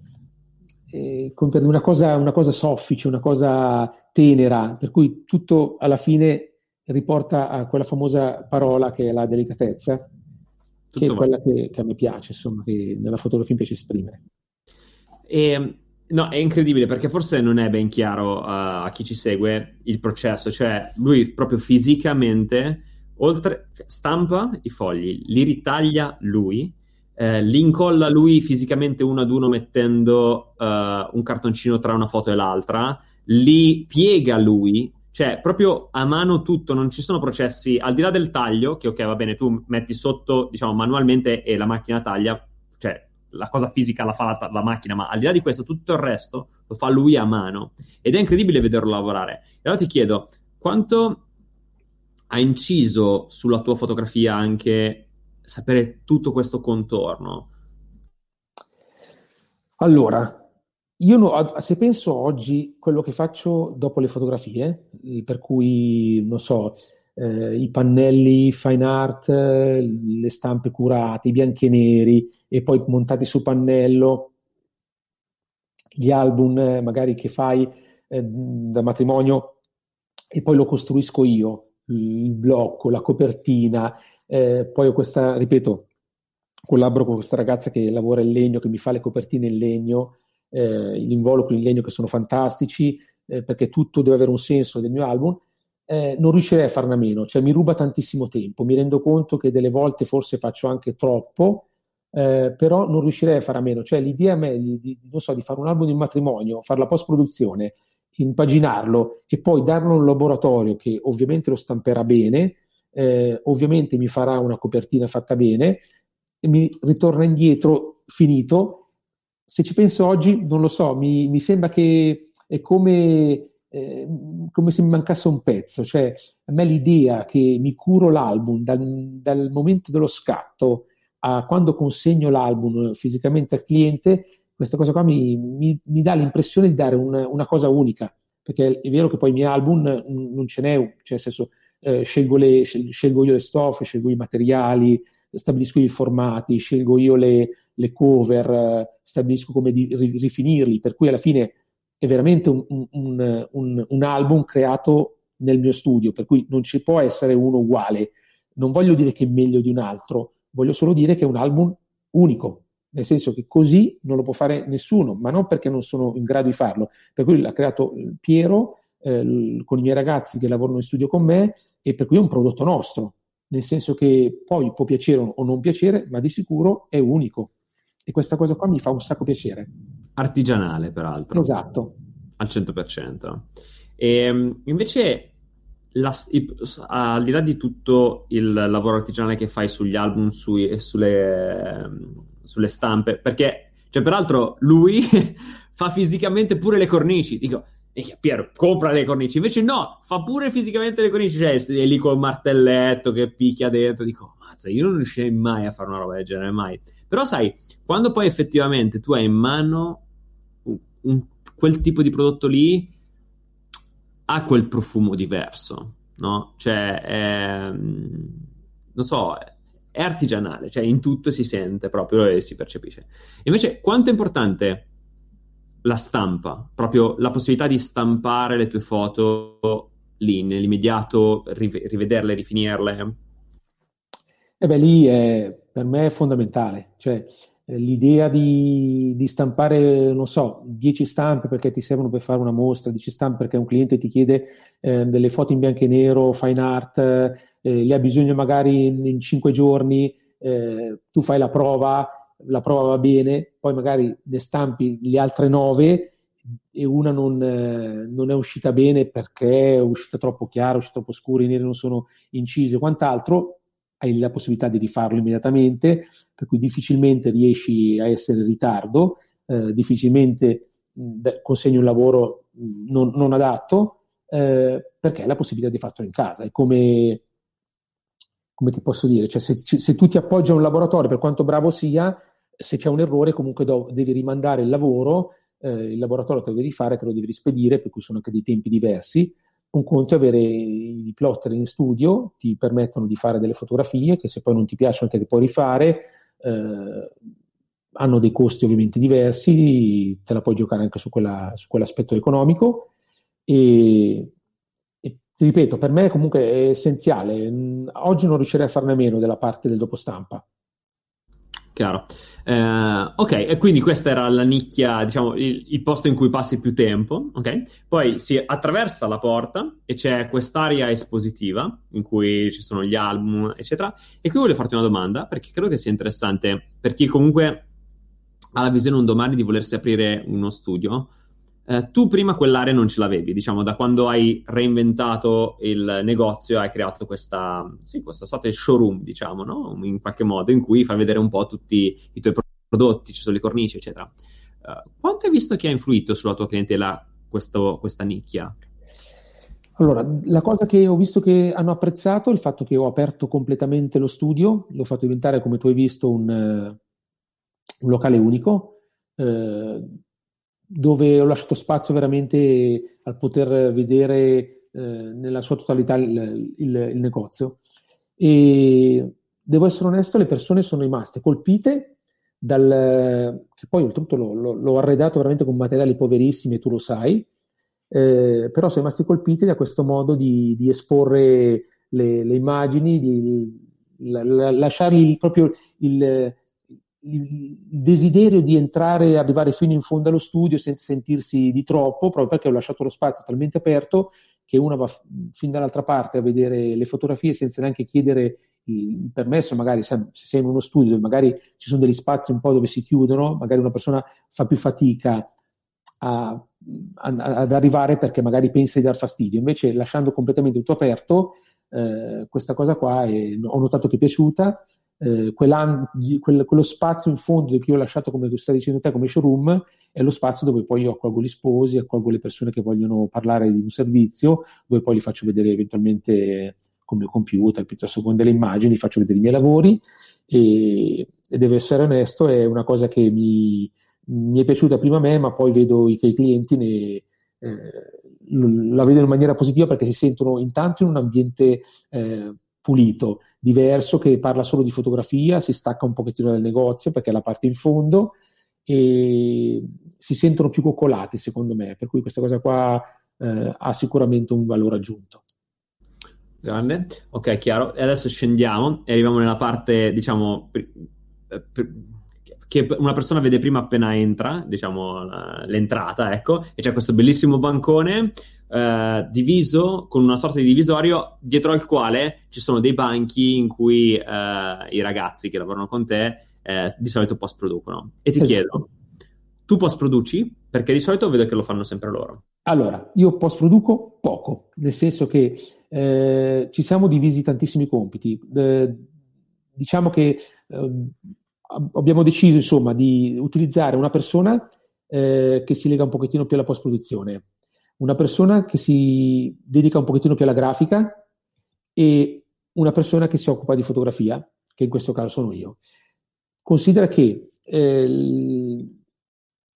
eh, una cosa, una cosa soffice, una cosa tenera, per cui tutto alla fine riporta a quella famosa parola che è la delicatezza, tutto che è quella che, che, a me piace, insomma, che nella fotografia mi piace esprimere. E, no, è incredibile perché forse non è ben chiaro uh, a chi ci segue il processo, cioè lui proprio fisicamente, oltre, cioè, stampa i fogli, li ritaglia lui, eh, li incolla lui fisicamente uno ad uno mettendo uh, un cartoncino tra una foto e l'altra, li piega lui, cioè proprio a mano tutto, non ci sono processi, al di là del taglio, che ok va bene, tu metti sotto diciamo manualmente e la macchina taglia, cioè la cosa fisica la fa la, la, macchina, ma al di là di questo tutto il resto lo fa lui a mano. Ed è incredibile vederlo lavorare. E allora ti chiedo, quanto ha inciso sulla tua fotografia anche sapere tutto questo contorno? Allora, io no, se penso oggi quello che faccio dopo le fotografie, per cui, non so, eh, i pannelli fine art, le stampe curate, i bianchi e neri e poi montati su pannello, gli album eh, magari che fai eh, da matrimonio e poi lo costruisco io, il blocco, la copertina, eh, poi ho questa, ripeto, collaboro con questa ragazza che lavora in legno, che mi fa le copertine in legno, eh, gli involucri in legno che sono fantastici, eh, perché tutto deve avere un senso del mio album. Eh, non riuscirei a farne a meno, cioè mi ruba tantissimo tempo, mi rendo conto che delle volte forse faccio anche troppo, eh, però non riuscirei a fare a meno, cioè l'idea a me di, di, so, di fare un album di matrimonio, fare la post-produzione, impaginarlo e poi darlo a un laboratorio che ovviamente lo stamperà bene, eh, ovviamente mi farà una copertina fatta bene e mi ritorna indietro finito. Se ci penso oggi, non lo so, mi, mi sembra che è come, eh, come, se mi mancasse un pezzo, cioè a me l'idea che mi curo l'album dal, dal momento dello scatto a quando consegno l'album fisicamente al cliente, questa cosa qua mi, mi, mi dà l'impressione di dare un, una cosa unica, perché è vero che poi i miei album non ce n'è, cioè nel senso eh, scelgo, le, scelgo, io le stoffe, scelgo i materiali, stabilisco i formati, scelgo io le, le cover, eh, stabilisco come di, rifinirli, per cui alla fine è veramente un, un, un, un, album creato nel mio studio, per cui non ci può essere uno uguale. Non voglio dire che è meglio di un altro, voglio solo dire che è un album unico, nel senso che così non lo può fare nessuno, ma non perché non sono in grado di farlo. Per cui l'ha creato Piero eh, con i miei ragazzi che lavorano in studio con me e per cui è un prodotto nostro. nel senso che poi può piacere o non piacere, ma di sicuro è unico. E questa cosa qua mi fa un sacco piacere. Artigianale, peraltro. Esatto. Al 100%. E, ehm, invece, la, al di là di tutto il lavoro artigianale che fai sugli album sui, e sulle, sulle stampe, perché, cioè, peraltro, lui fa fisicamente pure le cornici. Dico, Piero, compra le cornici. Invece no, fa pure fisicamente le cornici. Cioè, è lì col martelletto che picchia dentro. Dico, mazza, io non riuscirei mai a fare una roba del genere, mai. Però sai, quando poi effettivamente tu hai in mano un, un, quel tipo di prodotto lì, ha quel profumo diverso, no? Cioè, è, non so, è artigianale, cioè in tutto si sente proprio e si percepisce. Invece, quanto è importante la stampa, proprio la possibilità di stampare le tue foto lì nell'immediato, riv- rivederle, rifinirle? Eh beh, lì è, per me è fondamentale, cioè eh, l'idea di, di, stampare, non so, 10 stampe perché ti servono per fare una mostra, 10 stampe perché un cliente ti chiede eh, delle foto in bianco e nero, fine art, eh, le ha bisogno magari in, in 5 giorni, eh, tu fai la prova, la prova va bene, poi magari ne stampi le altre 9 e una non, eh, non, è uscita bene perché è uscita troppo chiara, è uscita troppo scura, i neri non sono incisi o quant'altro, hai la possibilità di rifarlo immediatamente, per cui difficilmente riesci a essere in ritardo, eh, difficilmente consegni un lavoro non, non, adatto, eh, perché hai la possibilità di farlo in casa. È come, come ti posso dire, cioè se, se, tu ti appoggi a un laboratorio, per quanto bravo sia, se c'è un errore comunque do, devi rimandare il lavoro, eh, il laboratorio te lo devi fare, te lo devi rispedire, per cui sono anche dei tempi diversi, un conto è avere i plotter in studio, ti permettono di fare delle fotografie che se poi non ti piacciono te le puoi rifare, eh, hanno dei costi ovviamente diversi, te la puoi giocare anche su, quella, su quell'aspetto economico e, e, ti ripeto, per me comunque è essenziale. Oggi non riuscirei a farne meno della parte del dopo stampa. Chiaro. Eh, ok, e quindi questa era la nicchia, diciamo, il, il, posto in cui passi più tempo, ok? Poi si attraversa la porta e c'è quest'area espositiva in cui ci sono gli album, eccetera. E qui voglio farti una domanda, perché credo che sia interessante per chi comunque ha la visione un domani di volersi aprire uno studio. Eh, tu prima quell'area non ce l'avevi, diciamo, da quando hai reinventato il negozio, hai creato questa, sì, questa sorta di showroom, diciamo, no? In qualche modo, in cui fai vedere un po' tutti i tuoi prodotti, ci sono le cornici, eccetera. Uh, quanto hai visto che ha influito sulla tua clientela questo, questa nicchia? Allora, la cosa che ho visto che hanno apprezzato è il fatto che ho aperto completamente lo studio, l'ho fatto diventare, come tu hai visto, un, un locale unico. Eh, dove ho lasciato spazio veramente al poter vedere eh, nella sua totalità il, il, il, negozio. E devo essere onesto, le persone sono rimaste colpite dal... che poi oltretutto l'ho, l'ho, l'ho arredato veramente con materiali poverissimi tu lo sai, eh, però sono rimasti colpiti da questo modo di, di esporre le, le, immagini, di la, la, lasciargli proprio il, il desiderio di entrare e arrivare fino in fondo allo studio senza sentirsi di troppo, proprio perché ho lasciato lo spazio talmente aperto che una va fin dall'altra parte a vedere le fotografie senza neanche chiedere il permesso, magari se sei in uno studio dove magari ci sono degli spazi un po' dove si chiudono, magari una persona fa più fatica a, a, ad arrivare perché magari pensa di dar fastidio, invece lasciando completamente tutto aperto, eh, questa cosa qua è, ho notato che è piaciuta eh, quel, quello spazio in fondo che io ho lasciato, come tu stai dicendo te, come showroom, è lo spazio dove poi io accolgo gli sposi, accolgo le persone che vogliono parlare di un servizio, dove poi li faccio vedere eventualmente con il mio computer, piuttosto con delle immagini, faccio vedere i miei lavori. E, e devo essere onesto, è una cosa che mi, mi, è piaciuta prima a me, ma poi vedo che i clienti ne, eh, la vedono in maniera positiva perché si sentono intanto in un ambiente eh, pulito, diverso, che parla solo di fotografia, si stacca un pochettino dal negozio perché è la parte in fondo e si sentono più coccolati secondo me, per cui questa cosa qua eh, ha sicuramente un valore aggiunto. Grande, ok, chiaro. E adesso scendiamo e arriviamo nella parte, diciamo, che una persona vede prima appena entra, diciamo, l'entrata, ecco, e c'è questo bellissimo bancone eh, diviso con una sorta di divisorio dietro al quale ci sono dei banchi in cui eh, i ragazzi che lavorano con te eh, di solito post producono. E ti esatto. chiedo, tu post produci? Perché di solito vedo che lo fanno sempre loro. Allora, io post produco poco, nel senso che eh, ci siamo divisi tantissimi compiti. Eh, diciamo che ehm, abbiamo deciso insomma di utilizzare una persona eh, che si lega un pochettino più alla post produzione una persona che si dedica un pochettino più alla grafica e una persona che si occupa di fotografia, che in questo caso sono io. Considera che eh,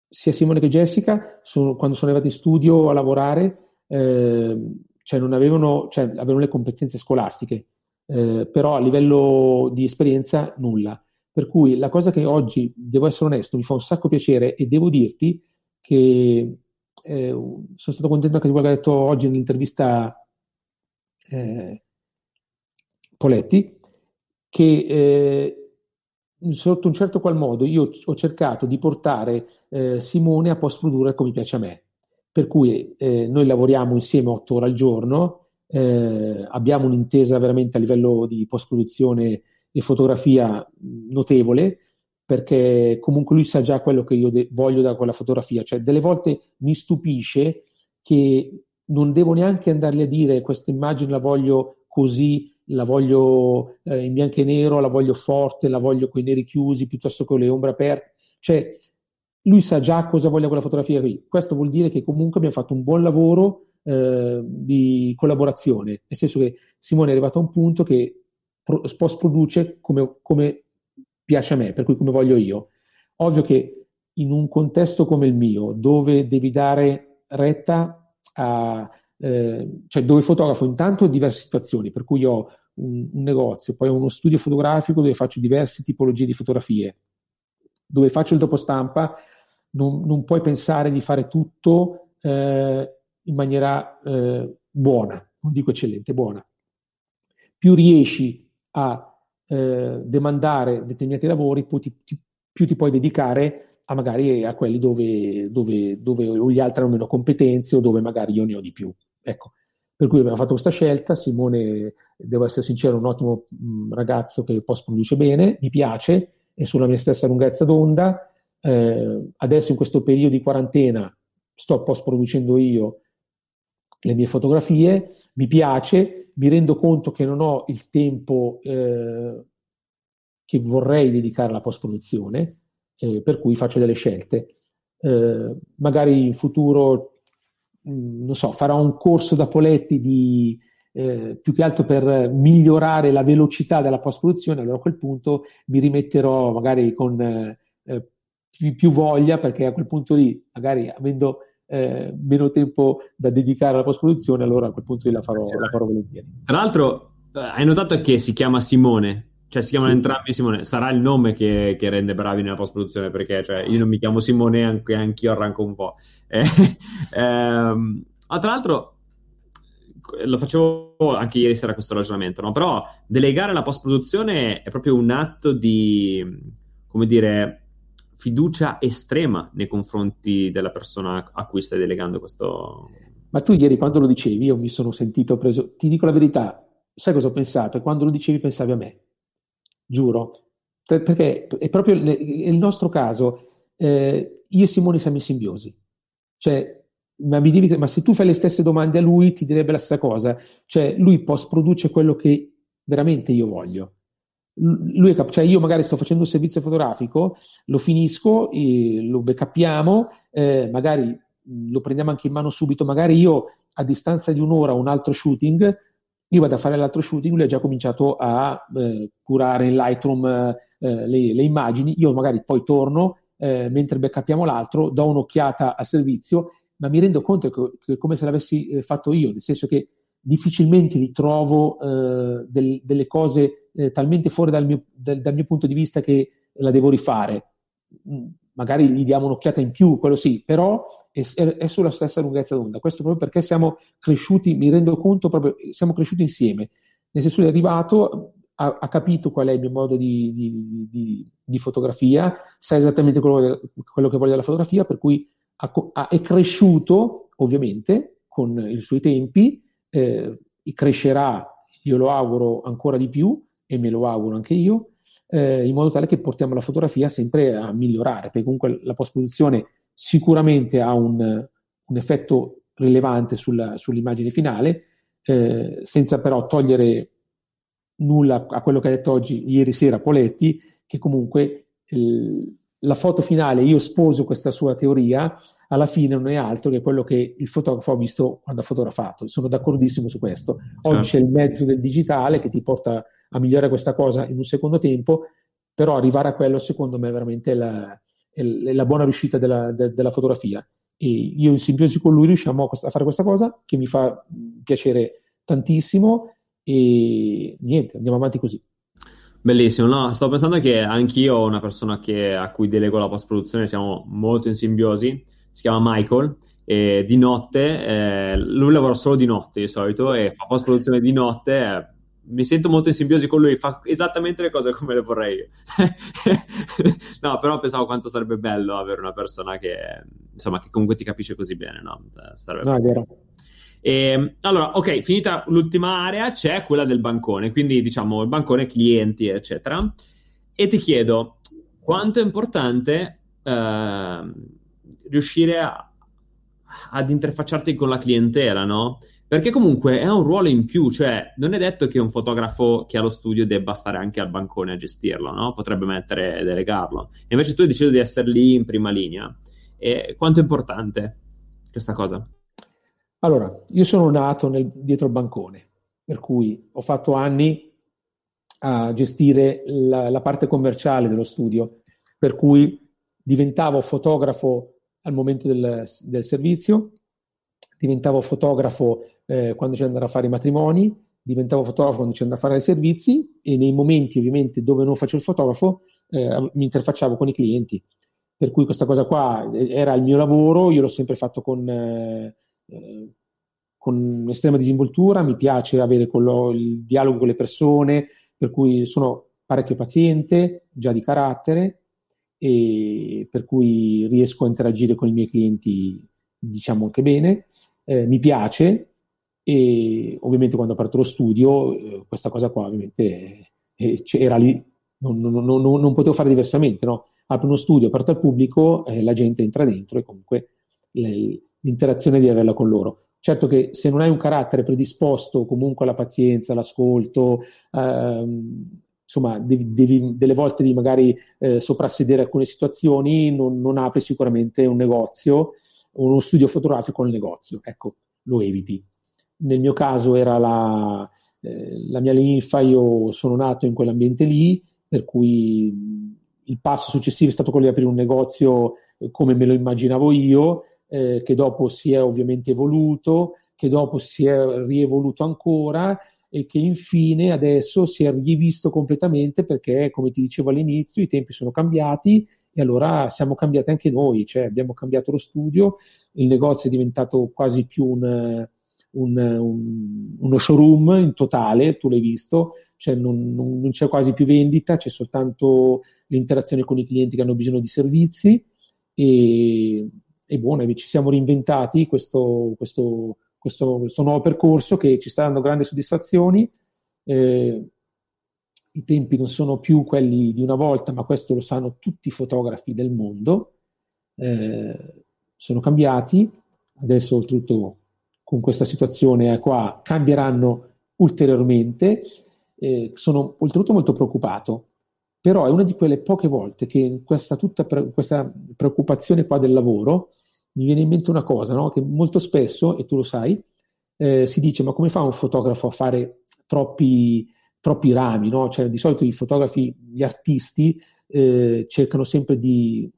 sia Simone che Jessica, sono, quando sono arrivati in studio a lavorare, eh, cioè non avevano, cioè avevano le competenze scolastiche, eh, però a livello di esperienza nulla. Per cui la cosa che oggi, devo essere onesto, mi fa un sacco piacere e devo dirti che eh, sono stato contento anche di quello che ha detto oggi nell'intervista eh, Poletti, che eh, sotto un certo qual modo io ho cercato di portare eh, Simone a post produrre come piace a me. Per cui eh, noi lavoriamo insieme otto ore al giorno, eh, abbiamo un'intesa veramente a livello di post produzione e fotografia notevole perché comunque lui sa già quello che io de- voglio da quella fotografia, cioè delle volte mi stupisce che non devo neanche andargli a dire questa immagine la voglio così, la voglio eh, in bianco e nero, la voglio forte, la voglio con i neri chiusi piuttosto che con le ombre aperte, cioè lui sa già cosa voglio quella fotografia qui. Questo vuol dire che comunque abbiamo fatto un buon lavoro eh, di collaborazione, nel senso che Simone è arrivato a un punto che post produce come, come piace a me, per cui come voglio io. Ovvio che in un contesto come il mio, dove devi dare retta a, eh, cioè dove fotografo intanto diverse situazioni, per cui ho un, un, negozio, poi ho uno studio fotografico dove faccio diverse tipologie di fotografie, dove faccio il dopo stampa, non, non puoi pensare di fare tutto eh, in maniera eh, buona, non dico eccellente, buona. Più riesci a eh, demandare determinati lavori, più ti, ti, più ti, puoi dedicare a magari a quelli dove, dove, dove gli altri hanno meno competenze o dove magari io ne ho di più. Ecco. Per cui abbiamo fatto questa scelta. Simone, devo essere sincero, è un ottimo mm, ragazzo che post produce bene, mi piace, è sulla mia stessa lunghezza d'onda. Eh, adesso in questo periodo di quarantena sto post producendo io le mie fotografie, mi piace, mi rendo conto che non ho il tempo eh, che vorrei dedicare alla post-produzione, eh, per cui faccio delle scelte. Eh, magari in futuro, mh, mm, non so, farò un corso da Poletti di, eh, più che altro per migliorare la velocità della post-produzione, allora a quel punto mi rimetterò magari con eh, più, più voglia, perché a quel punto lì, magari avendo eh, meno tempo da dedicare alla post-produzione, allora a quel punto la farò, la farò volentieri. Tra l'altro, eh, hai notato che si chiama Simone, cioè si chiamano sì. entrambi Simone, sarà il nome che, che rende bravi nella post-produzione, perché cioè, io non mi chiamo Simone, anche anch'io arranco un po'. Eh, ehm, ma tra l'altro, lo facevo anche ieri sera questo ragionamento, no? però delegare la post-produzione è proprio un atto di, come dire, fiducia estrema nei confronti della persona a cui stai delegando questo. Ma tu ieri quando lo dicevi, io mi sono sentito preso. Ti dico la verità, sai cosa ho pensato? Quando lo dicevi pensavi a me, giuro. Perché è proprio il nostro caso. Eh, io e Simone siamo in simbiosi. Cioè, ma, mi devi, ma se tu fai le stesse domande a lui, ti direbbe la stessa cosa. Cioè, lui post produce quello che veramente io voglio lui è cioè io magari sto facendo un servizio fotografico, lo finisco, lo backuppiamo, eh, magari lo prendiamo anche in mano subito, magari io a distanza di un'ora un altro shooting, io vado a fare l'altro shooting, lui ha già cominciato a eh, curare in Lightroom eh, le, le, immagini, io magari poi torno eh, mentre backuppiamo l'altro, do un'occhiata al servizio, ma mi rendo conto che, che come se l'avessi eh, fatto io, nel senso che difficilmente ritrovo eh, del, delle cose eh, talmente fuori dal mio, del, dal mio, punto di vista che la devo rifare. Mm, magari gli diamo un'occhiata in più, quello sì, però è, è, sulla stessa lunghezza d'onda. Questo proprio perché siamo cresciuti, mi rendo conto proprio, siamo cresciuti insieme. Nel senso, è arrivato, ha, ha capito qual è il mio modo di, di, di, di fotografia, sa esattamente quello, quello, che voglio dalla fotografia, per cui ha, ha, è cresciuto, ovviamente, con i suoi tempi, eh, crescerà, io lo auguro ancora di più e me lo auguro anche io, eh, in modo tale che portiamo la fotografia sempre a migliorare, perché comunque la post-produzione sicuramente ha un, un effetto rilevante sulla, sull'immagine finale, eh, senza però togliere nulla a quello che ha detto oggi, ieri sera Poletti, che comunque il, la foto finale, io sposo questa sua teoria, alla fine non è altro che quello che il fotografo ha visto quando ha fotografato. Sono d'accordissimo su questo. Oggi certo. c'è il mezzo del digitale che ti porta a migliorare questa cosa in un secondo tempo, però arrivare a quello secondo me è veramente la, è la buona riuscita della, de, della, fotografia. E io in simbiosi con lui riusciamo a fare questa cosa che mi fa piacere tantissimo e niente, andiamo avanti così. Bellissimo, no, sto pensando che anch'io una persona che, a cui delego la post-produzione, siamo molto in simbiosi, si chiama Michael, e di notte, eh, lui lavora solo di notte di solito e fa post-produzione di notte, eh, mi sento molto in simbiosi con lui, fa esattamente le cose come le vorrei io. no, però pensavo quanto sarebbe bello avere una persona che, insomma, che comunque ti capisce così bene, no? Sarebbe no, è vero. E, ehm, allora, ok, finita l'ultima area, c'è quella del bancone, quindi diciamo il bancone clienti, eccetera. E ti chiedo, quanto è importante eh, riuscire a, ad interfacciarti con la clientela, no? Perché comunque è un ruolo in più, cioè non è detto che un fotografo che ha lo studio debba stare anche al bancone a gestirlo, no? Potrebbe mettere delegarlo. E invece tu hai deciso di essere lì in prima linea. E quanto è importante questa cosa? Allora, io sono nato nel, dietro il bancone, per cui ho fatto anni a gestire la, la parte commerciale dello studio, per cui diventavo fotografo al momento del, del servizio, diventavo fotografo eh, quando c'è andare a fare i matrimoni, diventavo fotografo quando c'è andare a fare i servizi e nei momenti ovviamente dove non facevo il fotografo eh, mi interfacciavo con i clienti. Per cui questa cosa qua eh, era il mio lavoro, io l'ho sempre fatto con... Eh, eh, con estrema disinvoltura, mi piace avere quello, il dialogo con le persone, per cui sono parecchio paziente, già di carattere, e per cui riesco a interagire con i miei clienti, diciamo anche bene. Eh, mi piace e ovviamente quando ho aperto lo studio, eh, questa cosa qua ovviamente eh, era lì, non, non, non, non, potevo fare diversamente, no? Apro uno studio aperto al pubblico, eh, la gente entra dentro e comunque le, l'interazione di averla con loro. Certo che se non hai un carattere predisposto comunque alla pazienza, all'ascolto, ehm, insomma, devi, devi, delle volte di magari eh, soprassedere alcune situazioni, non, non, apri sicuramente un negozio uno studio fotografico al negozio. Ecco, lo eviti. Nel mio caso era la, eh, la mia linfa, io sono nato in quell'ambiente lì, per cui il passo successivo è stato quello di aprire un negozio eh, come me lo immaginavo io eh, che dopo si è ovviamente evoluto, che dopo si è rievoluto ancora e che infine adesso si è rivisto completamente perché, come ti dicevo all'inizio, i tempi sono cambiati e allora siamo cambiati anche noi, cioè abbiamo cambiato lo studio, il negozio è diventato quasi più un, un, un, uno showroom in totale, tu l'hai visto, cioè non, non, non, c'è quasi più vendita, c'è soltanto l'interazione con i clienti che hanno bisogno di servizi e, e buono, ci siamo reinventati questo, questo, questo, questo, nuovo percorso che ci sta dando grandi soddisfazioni. Eh, I tempi non sono più quelli di una volta, ma questo lo sanno tutti i fotografi del mondo. Eh, sono cambiati, adesso oltretutto con questa situazione qua cambieranno ulteriormente. Eh, sono oltretutto molto preoccupato, però è una di quelle poche volte che questa, tutta pre- questa preoccupazione qua del lavoro mi viene in mente una cosa, no? che molto spesso, e tu lo sai, eh, si dice ma come fa un fotografo a fare troppi, troppi rami? No? Cioè, di solito i fotografi, gli artisti eh, cercano sempre di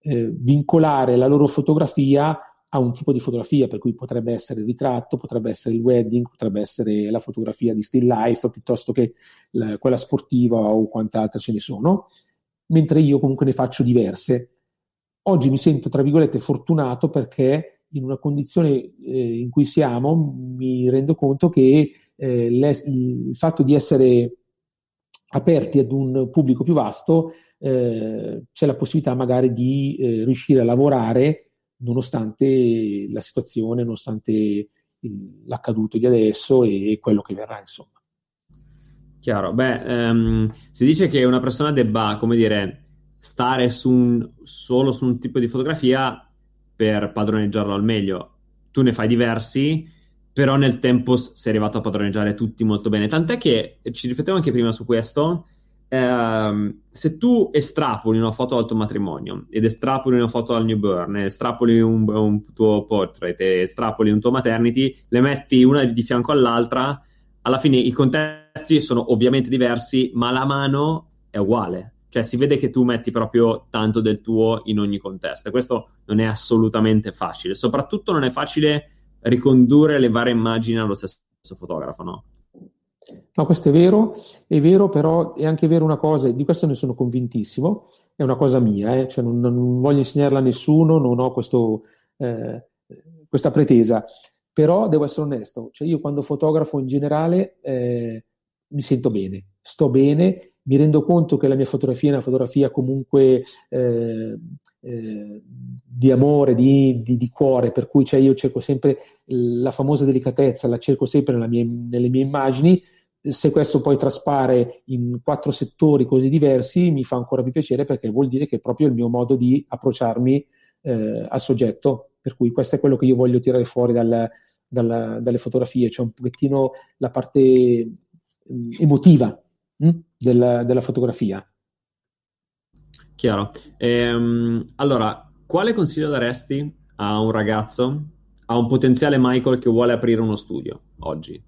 eh, vincolare la loro fotografia a un tipo di fotografia, per cui potrebbe essere il ritratto, potrebbe essere il wedding, potrebbe essere la fotografia di still life piuttosto che la, quella sportiva o quante altre ce ne sono, mentre io comunque ne faccio diverse Oggi mi sento, tra virgolette, fortunato perché in una condizione eh, in cui siamo mi rendo conto che eh, il fatto di essere aperti ad un pubblico più vasto eh, c'è la possibilità magari di eh, riuscire a lavorare nonostante la situazione, nonostante l'accaduto di adesso e quello che verrà, insomma. Chiaro, beh, um, si dice che una persona debba, come dire, stare su un, solo su un tipo di fotografia per padroneggiarlo al meglio. Tu ne fai diversi, però nel tempo sei arrivato a padroneggiare tutti molto bene. Tant'è che ci riflettevo anche prima su questo. Ehm, se tu estrapoli una foto al tuo matrimonio ed estrapoli una foto al newborn, estrapoli un, un tuo portrait, estrapoli un tuo maternity, le metti una di fianco all'altra, alla fine i contesti sono ovviamente diversi, ma la mano è uguale. Cioè si vede che tu metti proprio tanto del tuo in ogni contesto e questo non è assolutamente facile. Soprattutto non è facile ricondurre le varie immagini allo stesso fotografo, no? No, questo è vero, è vero, però è anche vero una cosa, di questo ne sono convintissimo, è una cosa mia, eh? cioè non, non, voglio insegnarla a nessuno, non ho questo, eh, questa pretesa, però devo essere onesto, cioè io quando fotografo in generale eh, mi sento bene, sto bene, mi rendo conto che la mia fotografia è una fotografia comunque eh, eh, di amore, di, di, di, cuore, per cui cioè, io cerco sempre la famosa delicatezza, la cerco sempre mie, nelle mie immagini, se questo poi traspare in quattro settori così diversi mi fa ancora più piacere perché vuol dire che è proprio il mio modo di approcciarmi eh, al soggetto. Per cui questo è quello che io voglio tirare fuori dal, dal, dalle fotografie, cioè un pochettino la parte mm, emotiva hm, della, della, fotografia. Chiaro. Ehm, allora, quale consiglio daresti a un ragazzo, a un potenziale Michael che vuole aprire uno studio oggi?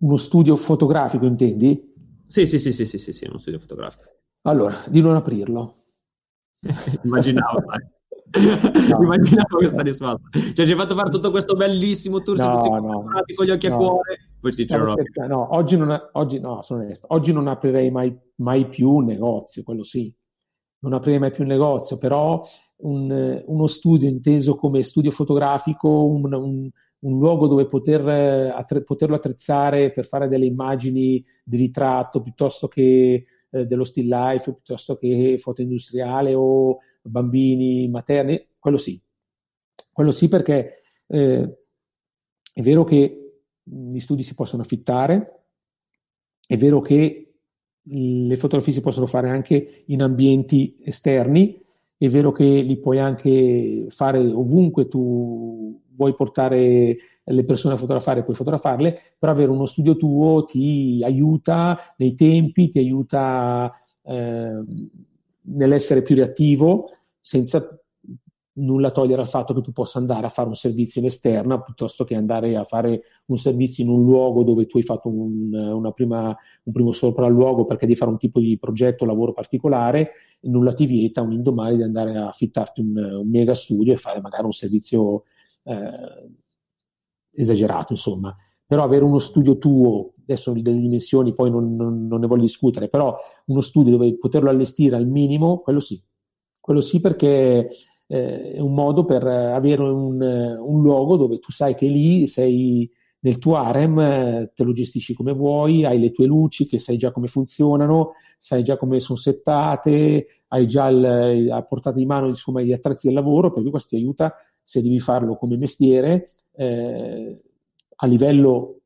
Uno studio fotografico, intendi? Sì, sì, sì, sì, sì, sì, sì uno studio fotografico. Allora, di non aprirlo. Immaginavo, sai. No. Immaginavo questa risposta. Cioè, ci hai fatto fare tutto questo bellissimo tour no, no, con gli occhi no. a cuore. Poi ci no, no, oggi non, oggi, no, sono onesto. Oggi non aprirei mai, mai, più un negozio, quello sì. Non aprirei mai più un negozio, però un, uno studio inteso come studio fotografico, un, un, un luogo dove poter, attre, poterlo attrezzare per fare delle immagini di ritratto piuttosto che eh, dello still life, piuttosto che foto industriale o bambini materni, quello sì. Quello sì perché eh, è vero che gli studi si possono affittare, è vero che le fotografie si possono fare anche in ambienti esterni, è vero che li puoi anche fare ovunque tu vuoi portare le persone a fotografare, puoi fotografarle, però avere uno studio tuo ti aiuta nei tempi, ti aiuta eh, nell'essere più reattivo senza nulla togliere al fatto che tu possa andare a fare un servizio in esterna piuttosto che andare a fare un servizio in un luogo dove tu hai fatto un, prima, un primo sopralluogo perché devi fare un tipo di progetto o lavoro particolare, nulla ti vieta un indomani di andare a affittarti un, un mega studio e fare magari un servizio eh, esagerato, insomma. Però avere uno studio tuo, adesso delle dimensioni poi non, non, non ne voglio discutere, però uno studio dove poterlo allestire al minimo, quello sì. Quello sì perché eh, è un modo per avere un, un, luogo dove tu sai che lì sei nel tuo harem, te lo gestisci come vuoi, hai le tue luci che sai già come funzionano, sai già come sono settate, hai già il, a portata di mano insomma, gli attrezzi del lavoro, per cui questo ti aiuta se devi farlo come mestiere eh, a livello,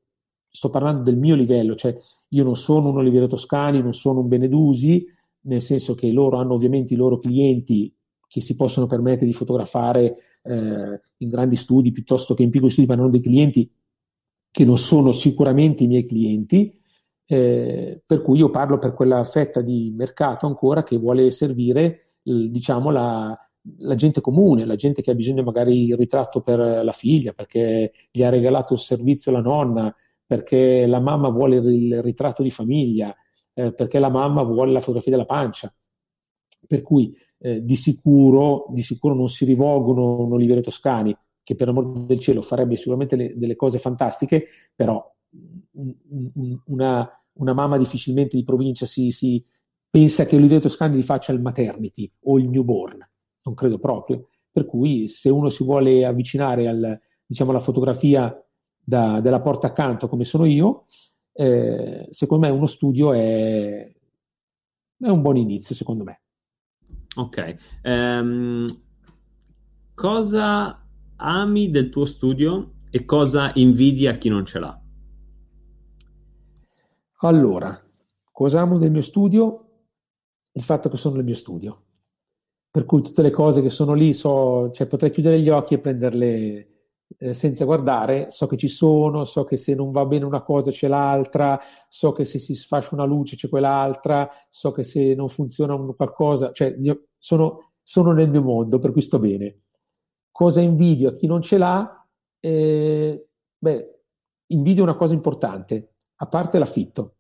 sto parlando del mio livello, cioè io non sono un Oliviero Toscani, non sono un Benedusi, nel senso che loro hanno ovviamente i loro clienti che si possono permettere di fotografare eh, in grandi studi piuttosto che in piccoli studi, ma hanno dei clienti che non sono sicuramente i miei clienti, eh, per cui io parlo per quella fetta di mercato ancora che vuole servire, diciamo, la, la gente comune, la gente che ha bisogno magari il ritratto per la figlia, perché gli ha regalato il servizio la nonna, perché la mamma vuole il ritratto di famiglia, eh, perché la mamma vuole la fotografia della pancia. Per cui eh, di, sicuro, di sicuro non si rivolgono a un Oliviero Toscani, che per amor del cielo farebbe sicuramente le, delle cose fantastiche, però un, un, una, una, mamma difficilmente di provincia si, si pensa che Oliviero Toscani gli faccia il maternity o il newborn, non credo proprio. Per cui se uno si vuole avvicinare al, diciamo, alla fotografia da, della porta accanto come sono io, eh, secondo me uno studio è, è un buon inizio, secondo me. Ok. Um, cosa ami del tuo studio e cosa invidi a chi non ce l'ha? Allora, cosa amo del mio studio? Il fatto che sono nel mio studio. Per cui tutte le cose che sono lì, so, cioè potrei chiudere gli occhi e prenderle eh, senza guardare, so che ci sono, so che se non va bene una cosa c'è l'altra, so che se si sfascia una luce c'è quell'altra, so che se non funziona qualcosa, cioè sono, sono nel mio mondo, per cui sto bene. Cosa invidio a chi non ce l'ha? Eh, beh, invidio una cosa importante, a parte l'affitto,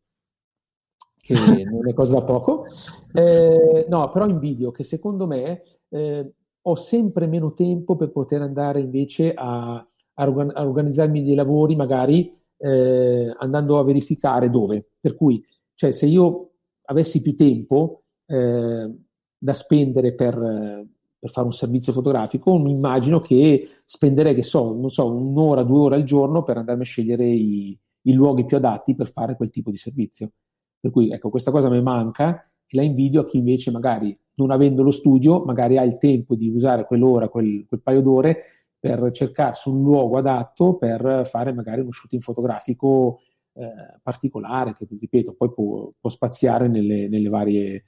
che non è cosa da poco, eh, no, però invidio che secondo me eh, ho sempre meno tempo per poter andare invece a, a, organizzarmi dei lavori, magari eh, andando a verificare dove. Per cui, cioè, se io avessi più tempo eh, da spendere per per fare un servizio fotografico, mi immagino che spenderei, che so, non so, un'ora, due ore al giorno per andarmi a scegliere i, i luoghi più adatti per fare quel tipo di servizio. Per cui, ecco, questa cosa mi manca e la invidio a chi invece magari, non avendo lo studio, magari ha il tempo di usare quell'ora, quel, quel paio d'ore per cercarsi un luogo adatto per fare magari uno shooting fotografico eh, particolare, che ripeto, poi può, può spaziare nelle, nelle varie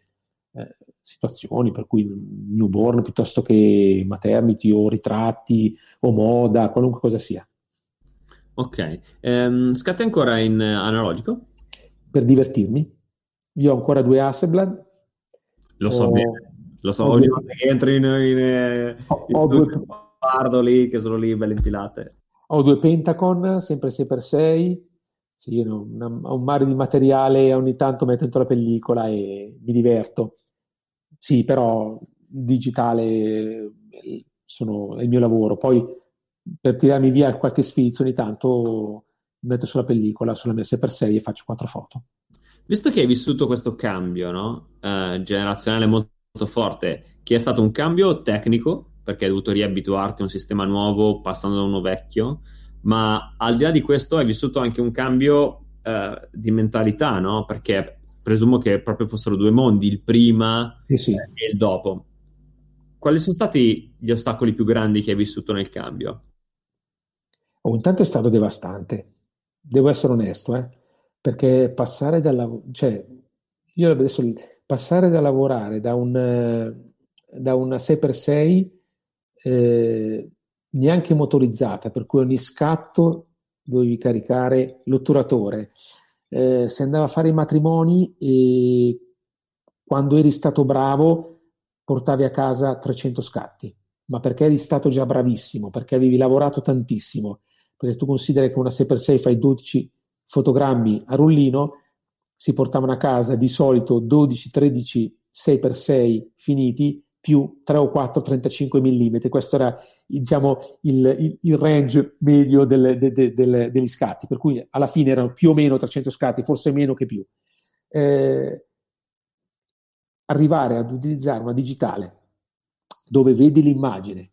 eh, situazioni, per cui newborn piuttosto che maternity o ritratti o moda, qualunque cosa sia. Ok, ehm, scatti ancora in analogico? Per divertirmi. Io ho ancora due Hasselblad. Lo so ho... bene, lo so, ogni volta che entro in, in, ho, in ho due pardo lì, che sono lì belle impilate. Ho due Pentacon, sempre 6x6, sì, un, un mare di materiale, ogni tanto metto dentro la pellicola e mi diverto. Sì, però digitale sono, è il mio lavoro. Poi per tirarmi via qualche sfizio ogni tanto metto sulla pellicola, sulla mia 6x6 e faccio quattro foto. Visto che hai vissuto questo cambio no? uh, generazionale molto, molto forte, che è stato un cambio tecnico, perché hai dovuto riabituarti a un sistema nuovo passando da uno vecchio, ma al di là di questo hai vissuto anche un cambio uh, di mentalità, no? Perché presumo che proprio fossero due mondi, il prima sì, sì. e il dopo. Quali sono stati gli ostacoli più grandi che hai vissuto nel cambio? Oh, intanto è stato devastante, devo essere onesto, eh? Perché passare dalla... cioè, io adesso passare da lavorare da, un, da una 6x6 eh, neanche motorizzata, per cui ogni scatto dovevi caricare l'otturatore, eh, si andava a fare i matrimoni e quando eri stato bravo portavi a casa 300 scatti, ma perché eri stato già bravissimo, perché avevi lavorato tantissimo, perché tu consideri che una 6x6 fai 12 fotogrammi a rullino, si portavano a casa di solito 12, 13 6x6 finiti più 3 o 4 35 mm. Questo era diciamo, il, il, il, range medio delle, de, de, de, degli scatti, per cui alla fine erano più o meno 300 scatti, forse meno che più. Eh, arrivare ad utilizzare una digitale dove vedi l'immagine,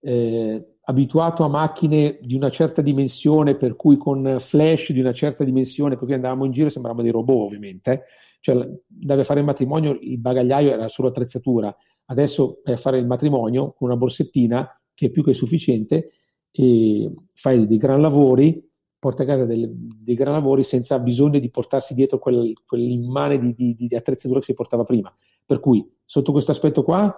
eh, abituato a macchine di una certa dimensione, per cui con flash di una certa dimensione, per cui andavamo in giro e sembravamo dei robot ovviamente, cioè deve fare il matrimonio, il bagagliaio era solo attrezzatura, adesso per fare il matrimonio con una borsettina che è più che sufficiente e fai dei gran lavori, porta a casa delle, dei gran lavori senza bisogno di portarsi dietro quel, quell'immane di, di, di, attrezzatura che si portava prima. Per cui, sotto questo aspetto qua,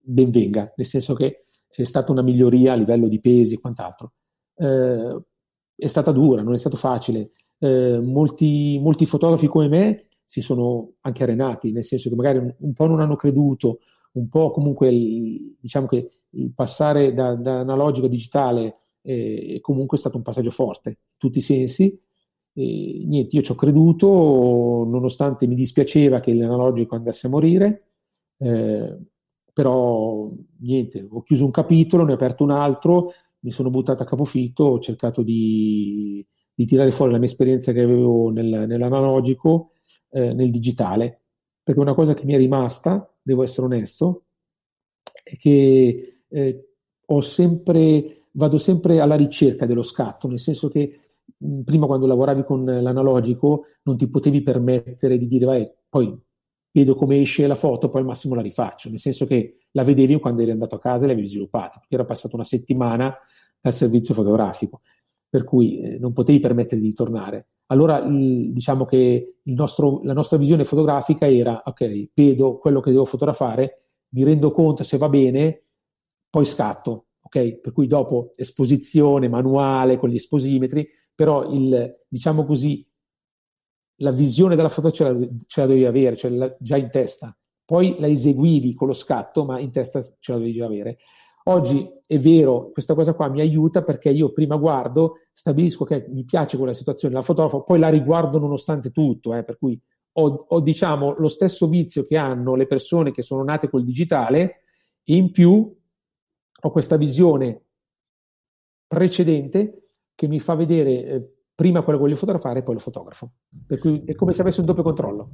ben venga, nel senso che è stata una miglioria a livello di pesi e quant'altro. Eh, è stata dura, non è stato facile. Eh, molti, molti fotografi come me si sono anche arenati, nel senso che magari un, un po' non hanno creduto, un po' comunque il, diciamo che il passare da, da analogico a digitale è, è comunque stato un passaggio forte, in tutti i sensi. E, niente, io ci ho creduto, nonostante mi dispiaceva che l'analogico andasse a morire, eh, però niente, ho chiuso un capitolo, ne ho aperto un altro, mi sono buttato a capofitto, ho cercato di, di tirare fuori la mia esperienza che avevo nel, nell'analogico eh, nel digitale, perché una cosa che mi è rimasta, devo essere onesto, è che eh, ho sempre, vado sempre alla ricerca dello scatto, nel senso che mh, prima quando lavoravi con l'analogico non ti potevi permettere di dire, vai, poi vedo come esce la foto, poi al massimo la rifaccio, nel senso che la vedevi quando eri andato a casa e l'avevi sviluppata, perché era passata una settimana dal servizio fotografico, per cui eh, non potevi permettere di tornare. Allora il, diciamo che nostro, la nostra visione fotografica era, ok, vedo quello che devo fotografare, mi rendo conto se va bene, poi scatto, ok? Per cui dopo esposizione manuale con gli esposimetri, però il, diciamo così, la visione della foto ce la, ce la dovevi avere, cioè la, già in testa. Poi la eseguivi con lo scatto, ma in testa ce la dovevi già avere. Oggi è vero, questa cosa qua mi aiuta perché io prima guardo, stabilisco che mi piace quella situazione, la fotografo, poi la riguardo nonostante tutto, eh, per cui ho, ho, diciamo lo stesso vizio che hanno le persone che sono nate col digitale e in più ho questa visione precedente che mi fa vedere eh, prima quello che voglio fotografare e poi lo fotografo. Per cui è come se avessi un doppio controllo.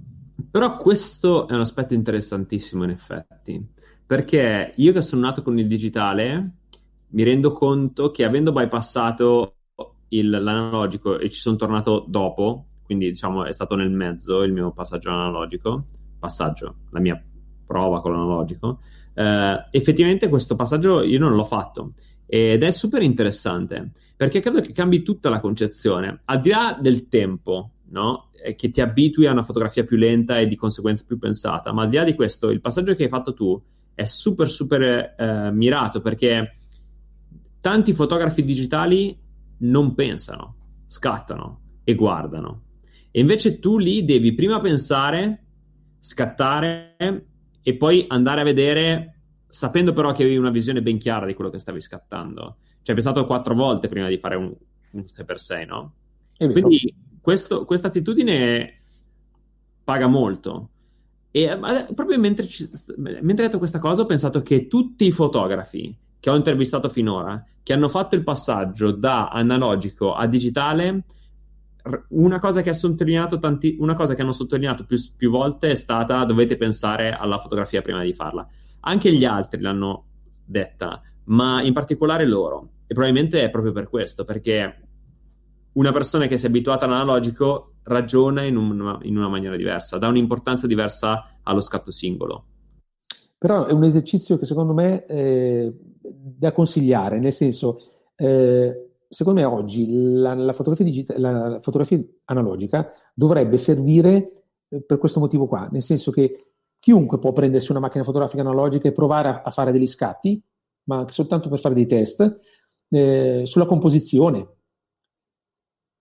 Però questo è un aspetto interessantissimo in effetti, perché io che sono nato con il digitale mi rendo conto che avendo bypassato il, l'analogico e ci sono tornato dopo, quindi diciamo è stato nel mezzo il mio passaggio analogico, passaggio, la mia prova con l'analogico, eh, effettivamente questo passaggio io non l'ho fatto ed è super interessante perché credo che cambi tutta la concezione, al di là del tempo, no? che ti abitui a una fotografia più lenta e di conseguenza più pensata, ma al di là di questo, il passaggio che hai fatto tu è super super eh, mirato perché tanti fotografi digitali non pensano, scattano e guardano. E invece tu lì devi prima pensare, scattare e poi andare a vedere, sapendo però che avevi una visione ben chiara di quello che stavi scattando. Ci hai pensato quattro volte prima di fare un, un 6x6, no? Quindi questo, questa attitudine paga molto. E proprio mentre, ci, mentre hai detto questa cosa ho pensato che tutti i fotografi che ho intervistato finora, che hanno fatto il passaggio da analogico a digitale, una cosa che, tanti, una cosa che hanno sottolineato più, più, volte è stata dovete pensare alla fotografia prima di farla. Anche gli altri l'hanno detta, ma in particolare loro. E probabilmente è proprio per questo, perché una persona che si è abituata all'analogico ragiona in una, in una maniera diversa, dà un'importanza diversa allo scatto singolo. Però è un esercizio che secondo me è da consigliare, nel senso, eh, secondo me oggi la, la, fotografia digita- la, fotografia analogica dovrebbe servire eh, per questo motivo qua, nel senso che chiunque può prendersi una macchina fotografica analogica e provare a, a fare degli scatti, ma anche soltanto per fare dei test, eh, sulla composizione,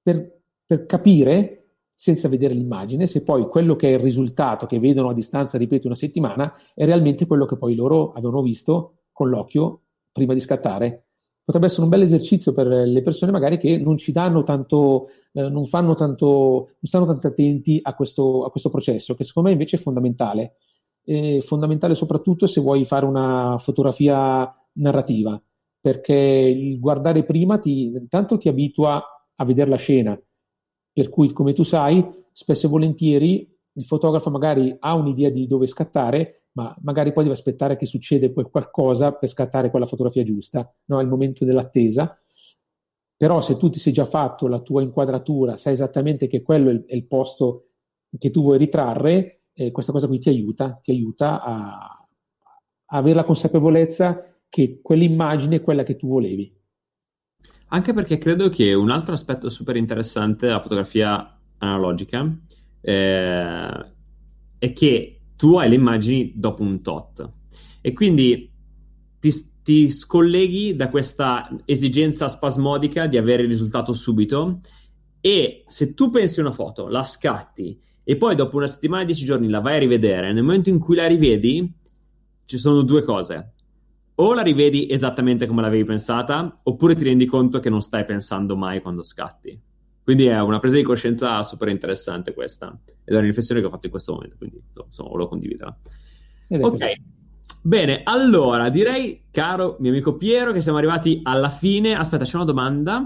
per, per capire senza vedere l'immagine, se poi quello che è il risultato che vedono a distanza, ripeto, una settimana, è realmente quello che poi loro avevano visto con l'occhio prima di scattare potrebbe essere un bel esercizio per le persone magari che non ci danno tanto, eh, non fanno tanto, non stanno tanto attenti a questo, a questo processo, che secondo me invece è fondamentale. È fondamentale soprattutto se vuoi fare una fotografia narrativa, perché il guardare prima ti, intanto ti abitua a vedere la scena, per cui come tu sai, spesso e volentieri il fotografo magari ha un'idea di dove scattare, ma magari poi deve aspettare che succeda qualcosa per scattare quella fotografia giusta, no? È il momento dell'attesa. Però se tu ti sei già fatto la tua inquadratura, sai esattamente che quello è il posto che tu vuoi ritrarre, eh, questa cosa qui ti aiuta, ti aiuta a, a avere la consapevolezza che quell'immagine è quella che tu volevi. Anche perché credo che un altro aspetto super interessante della fotografia analogica eh, è che tu hai le immagini dopo un tot. E quindi ti, ti scolleghi da questa esigenza spasmodica di avere il risultato subito e se tu pensi una foto, la scatti e poi dopo una settimana, dieci giorni la vai a rivedere, nel momento in cui la rivedi ci sono due cose. O la rivedi esattamente come l'avevi pensata, oppure ti rendi conto che non stai pensando mai quando scatti. Quindi è una presa di coscienza super interessante questa. Ed è una riflessione che ho fatto in questo momento, quindi insomma, lo condividerò. Ok. Bene, allora direi, caro mio amico Piero, che siamo arrivati alla fine. Aspetta, c'è una domanda.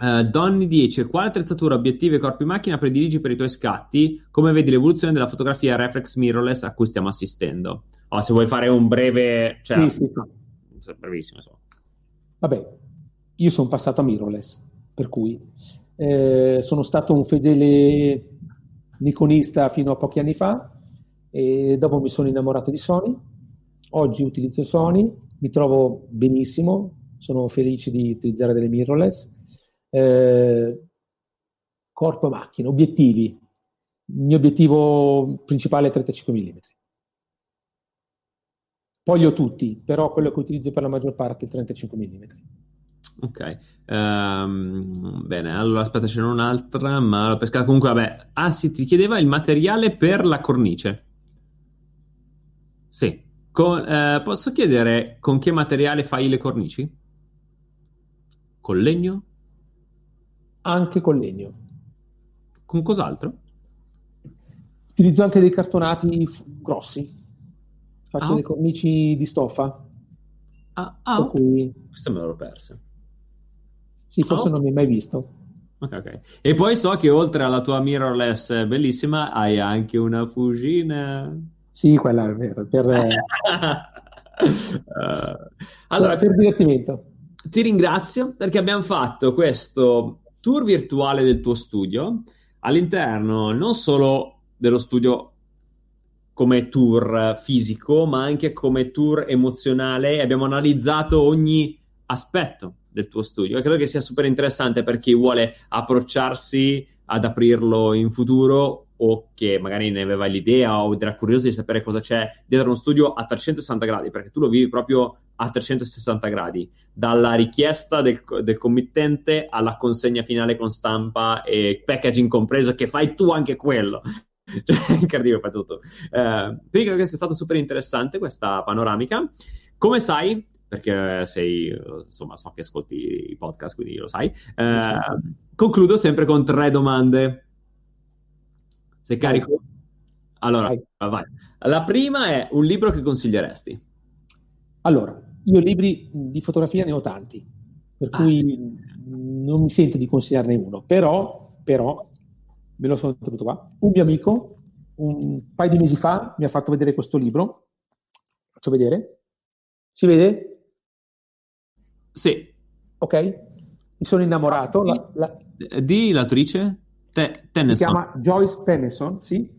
Uh, Donny dice: Quale attrezzatura, obiettivi e corpi macchina prediligi per i tuoi scatti? Come vedi l'evoluzione della fotografia reflex mirrorless a cui stiamo assistendo? Oh, se vuoi fare un breve, cioè, sì, sì. brevissimo. Insomma. Vabbè, io sono passato a mirrorless per cui eh, sono stato un fedele nikonista fino a pochi anni fa, e dopo mi sono innamorato di Sony. Oggi utilizzo Sony, mi trovo benissimo, sono felice di utilizzare delle mirrorless. Eh, corpo macchina, obiettivi. Il mio obiettivo principale è 35 mm. Poi li ho tutti, però quello che utilizzo per la maggior parte è il 35 mm. Ok, um, bene, allora aspetta, c'è un'altra, ma l'ho pescata comunque, vabbè. Ah sì, ti chiedeva il materiale per la cornice. Sì, con, eh, posso chiedere con che materiale fai le cornici? Con legno? Anche con legno. Con cos'altro? Utilizzo anche dei cartonati f- grossi. Faccio ah, le cornici di stoffa. Ah, ah cui... questo me l'ho perso. Sì, forse oh. non mi hai mai visto. Ok, ok. E poi so che oltre alla tua mirrorless bellissima hai anche una Fujina. Sì, quella è vera. Per, uh, allora, per divertimento. Ti ringrazio perché abbiamo fatto questo tour virtuale del tuo studio all'interno non solo dello studio come tour fisico, ma anche come tour emozionale. Abbiamo analizzato ogni aspetto del tuo studio e credo che sia super interessante per chi vuole approcciarsi ad aprirlo in futuro o che magari ne aveva l'idea o era curioso di sapere cosa c'è dietro uno studio a 360 gradi, perché tu lo vivi proprio a 360 gradi, dalla richiesta del, del committente alla consegna finale con stampa e packaging compreso, che fai tu anche quello. Cioè, incredibile, fai tutto. Eh, quindi credo che sia stato super interessante questa panoramica. Come sai, perché sei, insomma, so che ascolti i podcast, quindi lo sai, eh, concludo sempre con tre domande sei carico? Allora, vai. vai. La prima è un libro che consiglieresti? Allora, io libri di fotografia ne ho tanti, per ah, cui sì. non mi sento di consigliarne uno, però, però, me lo sono tenuto qua. Un mio amico, un paio di mesi fa, mi ha fatto vedere questo libro. Faccio vedere. Si vede? Sì. Ok. Mi sono innamorato. La, la... Di l'autrice? Te- Tennyson. Si chiama Joyce Tennyson, sì.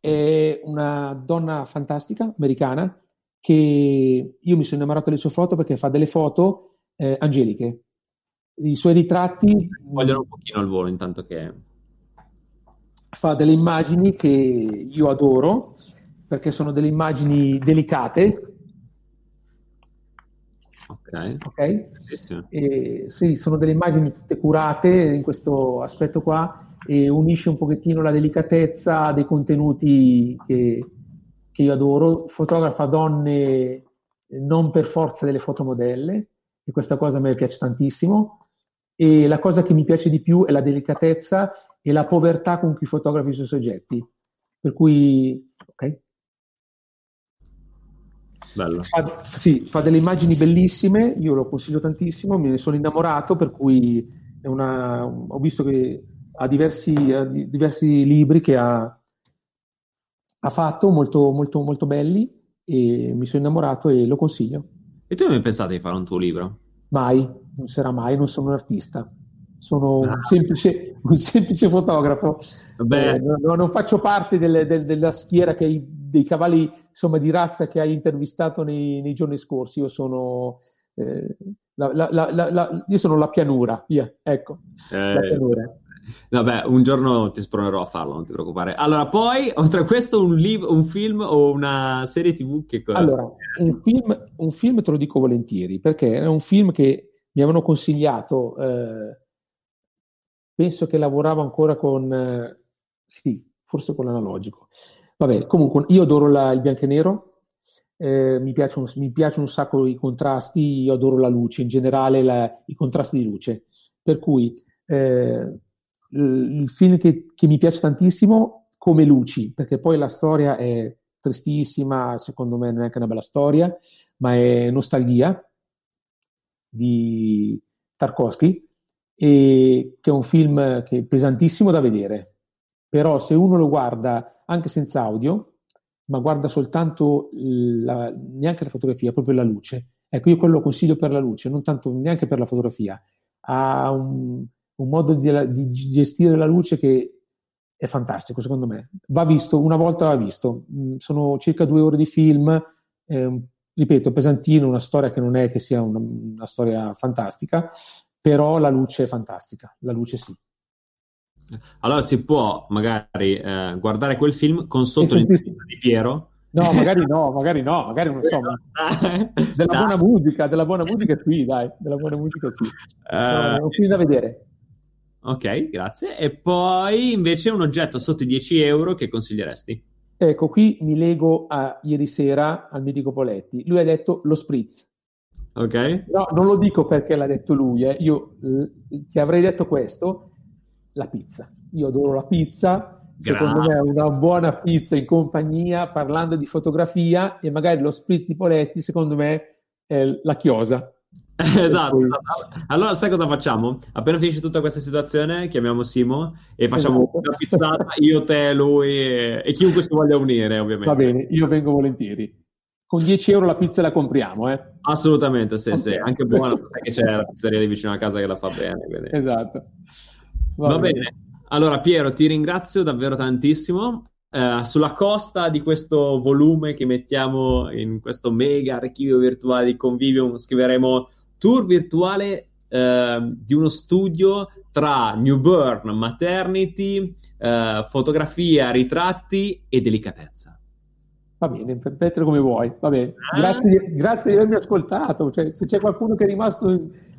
È una donna fantastica, americana, che io mi sono innamorato delle sue foto perché fa delle foto eh, angeliche. I suoi ritratti... Vogliono un pochino al volo intanto che... Fa delle immagini che io adoro perché sono delle immagini delicate, Ok. okay? Sì, sono delle immagini tutte curate in questo aspetto qua e unisce un pochettino la delicatezza dei contenuti che, che io adoro. Fotografa donne non per forza delle fotomodelle e questa cosa a me piace tantissimo. E la cosa che mi piace di più è la delicatezza e la povertà con cui fotografi i suoi soggetti. Per cui, ok. Bello. Fa, sì, fa delle immagini bellissime, io lo consiglio tantissimo, me ne sono innamorato, per cui una, ho visto che ha diversi, ha diversi libri che ha, ha fatto molto, molto, molto belli e mi sono innamorato e lo consiglio. E tu hai mai pensato di fare un tuo libro? Mai, non sarà mai, non sono un artista. Sono ah. un, semplice, un, semplice, fotografo. Eh, non, non, faccio parte del, del, della schiera hai, dei cavalli insomma, di razza che hai intervistato nei, nei giorni scorsi. Io sono, eh, la, la, la, io sono la pianura, via, ecco, eh, la pianura. Vabbè, un giorno ti spronerò a farlo, non ti preoccupare. Allora, poi, oltre a questo, un, liv- un film o una serie TV che... Allora, un film, un film, te lo dico volentieri, perché è un film che mi avevano consigliato, eh, penso che lavoravo ancora con... Eh, sì, forse con l'analogico. Vabbè, comunque, io adoro la, il bianco e nero, eh, mi, piacciono, mi, piacciono, un sacco i contrasti, io adoro la luce, in generale la, i contrasti di luce. Per cui... Eh, il film che, che, mi piace tantissimo come luci, perché poi la storia è tristissima, secondo me non è neanche una bella storia, ma è nostalgia di Tarkovsky, e che è un film che è pesantissimo da vedere, però se uno lo guarda anche senza audio, ma guarda soltanto la, neanche la fotografia, proprio la luce. Ecco, io quello lo consiglio per la luce, non tanto neanche per la fotografia. Ha un, un modo di, di, gestire la luce che è fantastico secondo me. Va visto, una volta va visto. Mm, sono circa due ore di film, eh, ripeto, pesantino, una storia che non è che sia una, una storia fantastica, però la luce è fantastica, la luce sì. Allora si può magari eh, guardare quel film con sotto l'intervista di Piero. No, magari no, magari no, magari non so. della buona musica, della buona musica qui, dai, della buona musica sì. Uh, no, è un film da vedere. Ok, grazie. E poi invece un oggetto sotto i 10 euro che consiglieresti? Ecco, qui mi lego a ieri sera al mitico Poletti. Lui ha detto lo spritz. Ok. No, non lo dico perché l'ha detto lui, eh. io eh, ti avrei detto questo, la pizza. Io adoro la pizza, secondo me è una buona pizza in compagnia, parlando di fotografia, e magari lo spritz di Poletti, secondo me, è la chiosa. esatto. Allora, sai cosa facciamo? Appena finisce tutta questa situazione, chiamiamo Simo e facciamo esatto. una pizzata, io, te, lui e, e, chiunque si voglia unire, ovviamente. Va bene, io vengo volentieri. Con 10 euro la pizza la compriamo, eh? Assolutamente, sì, okay. sì. Anche buona, sai che c'è la pizzeria lì vicino a casa che la fa bene. Quindi. Esatto. Va, Va bene. bene. Allora, Piero, ti ringrazio davvero tantissimo. Uh, sulla costa di questo volume che mettiamo in questo mega archivio virtuale di Convivium scriveremo tour virtuale uh, di uno studio tra newborn, maternity, uh, fotografia, ritratti e delicatezza. Va bene, interpretalo come vuoi. Va bene. Ah. Grazie, grazie, di avermi ascoltato. Cioè, se c'è qualcuno che è rimasto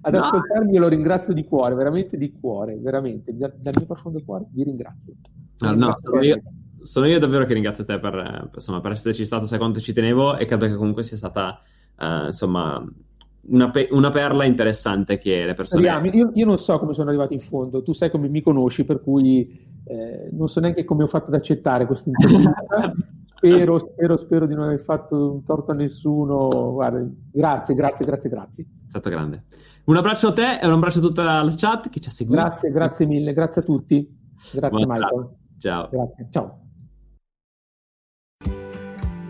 ad no. ascoltarmi, io lo ringrazio di cuore, veramente di cuore, veramente. Dal, dal mio profondo cuore vi ringrazio. No, no, sono io, sono io, davvero che ringrazio te per, insomma, per esserci stato, sai quanto ci tenevo e credo che comunque sia stata, uh, insomma, una, pe- una, perla interessante che le persone... Io, io, non so come sono arrivato in fondo, tu sai come mi conosci, per cui eh, non so neanche come ho fatto ad accettare questa intervista. spero, spero, spero di non aver fatto un torto a nessuno. Guarda, grazie, grazie, grazie, grazie. È stato grande. Un abbraccio a te e un abbraccio a tutta la chat che ci ha seguito. Grazie, grazie mille, grazie a tutti. Grazie Buona Michael. Ciao. Grazie. Ciao.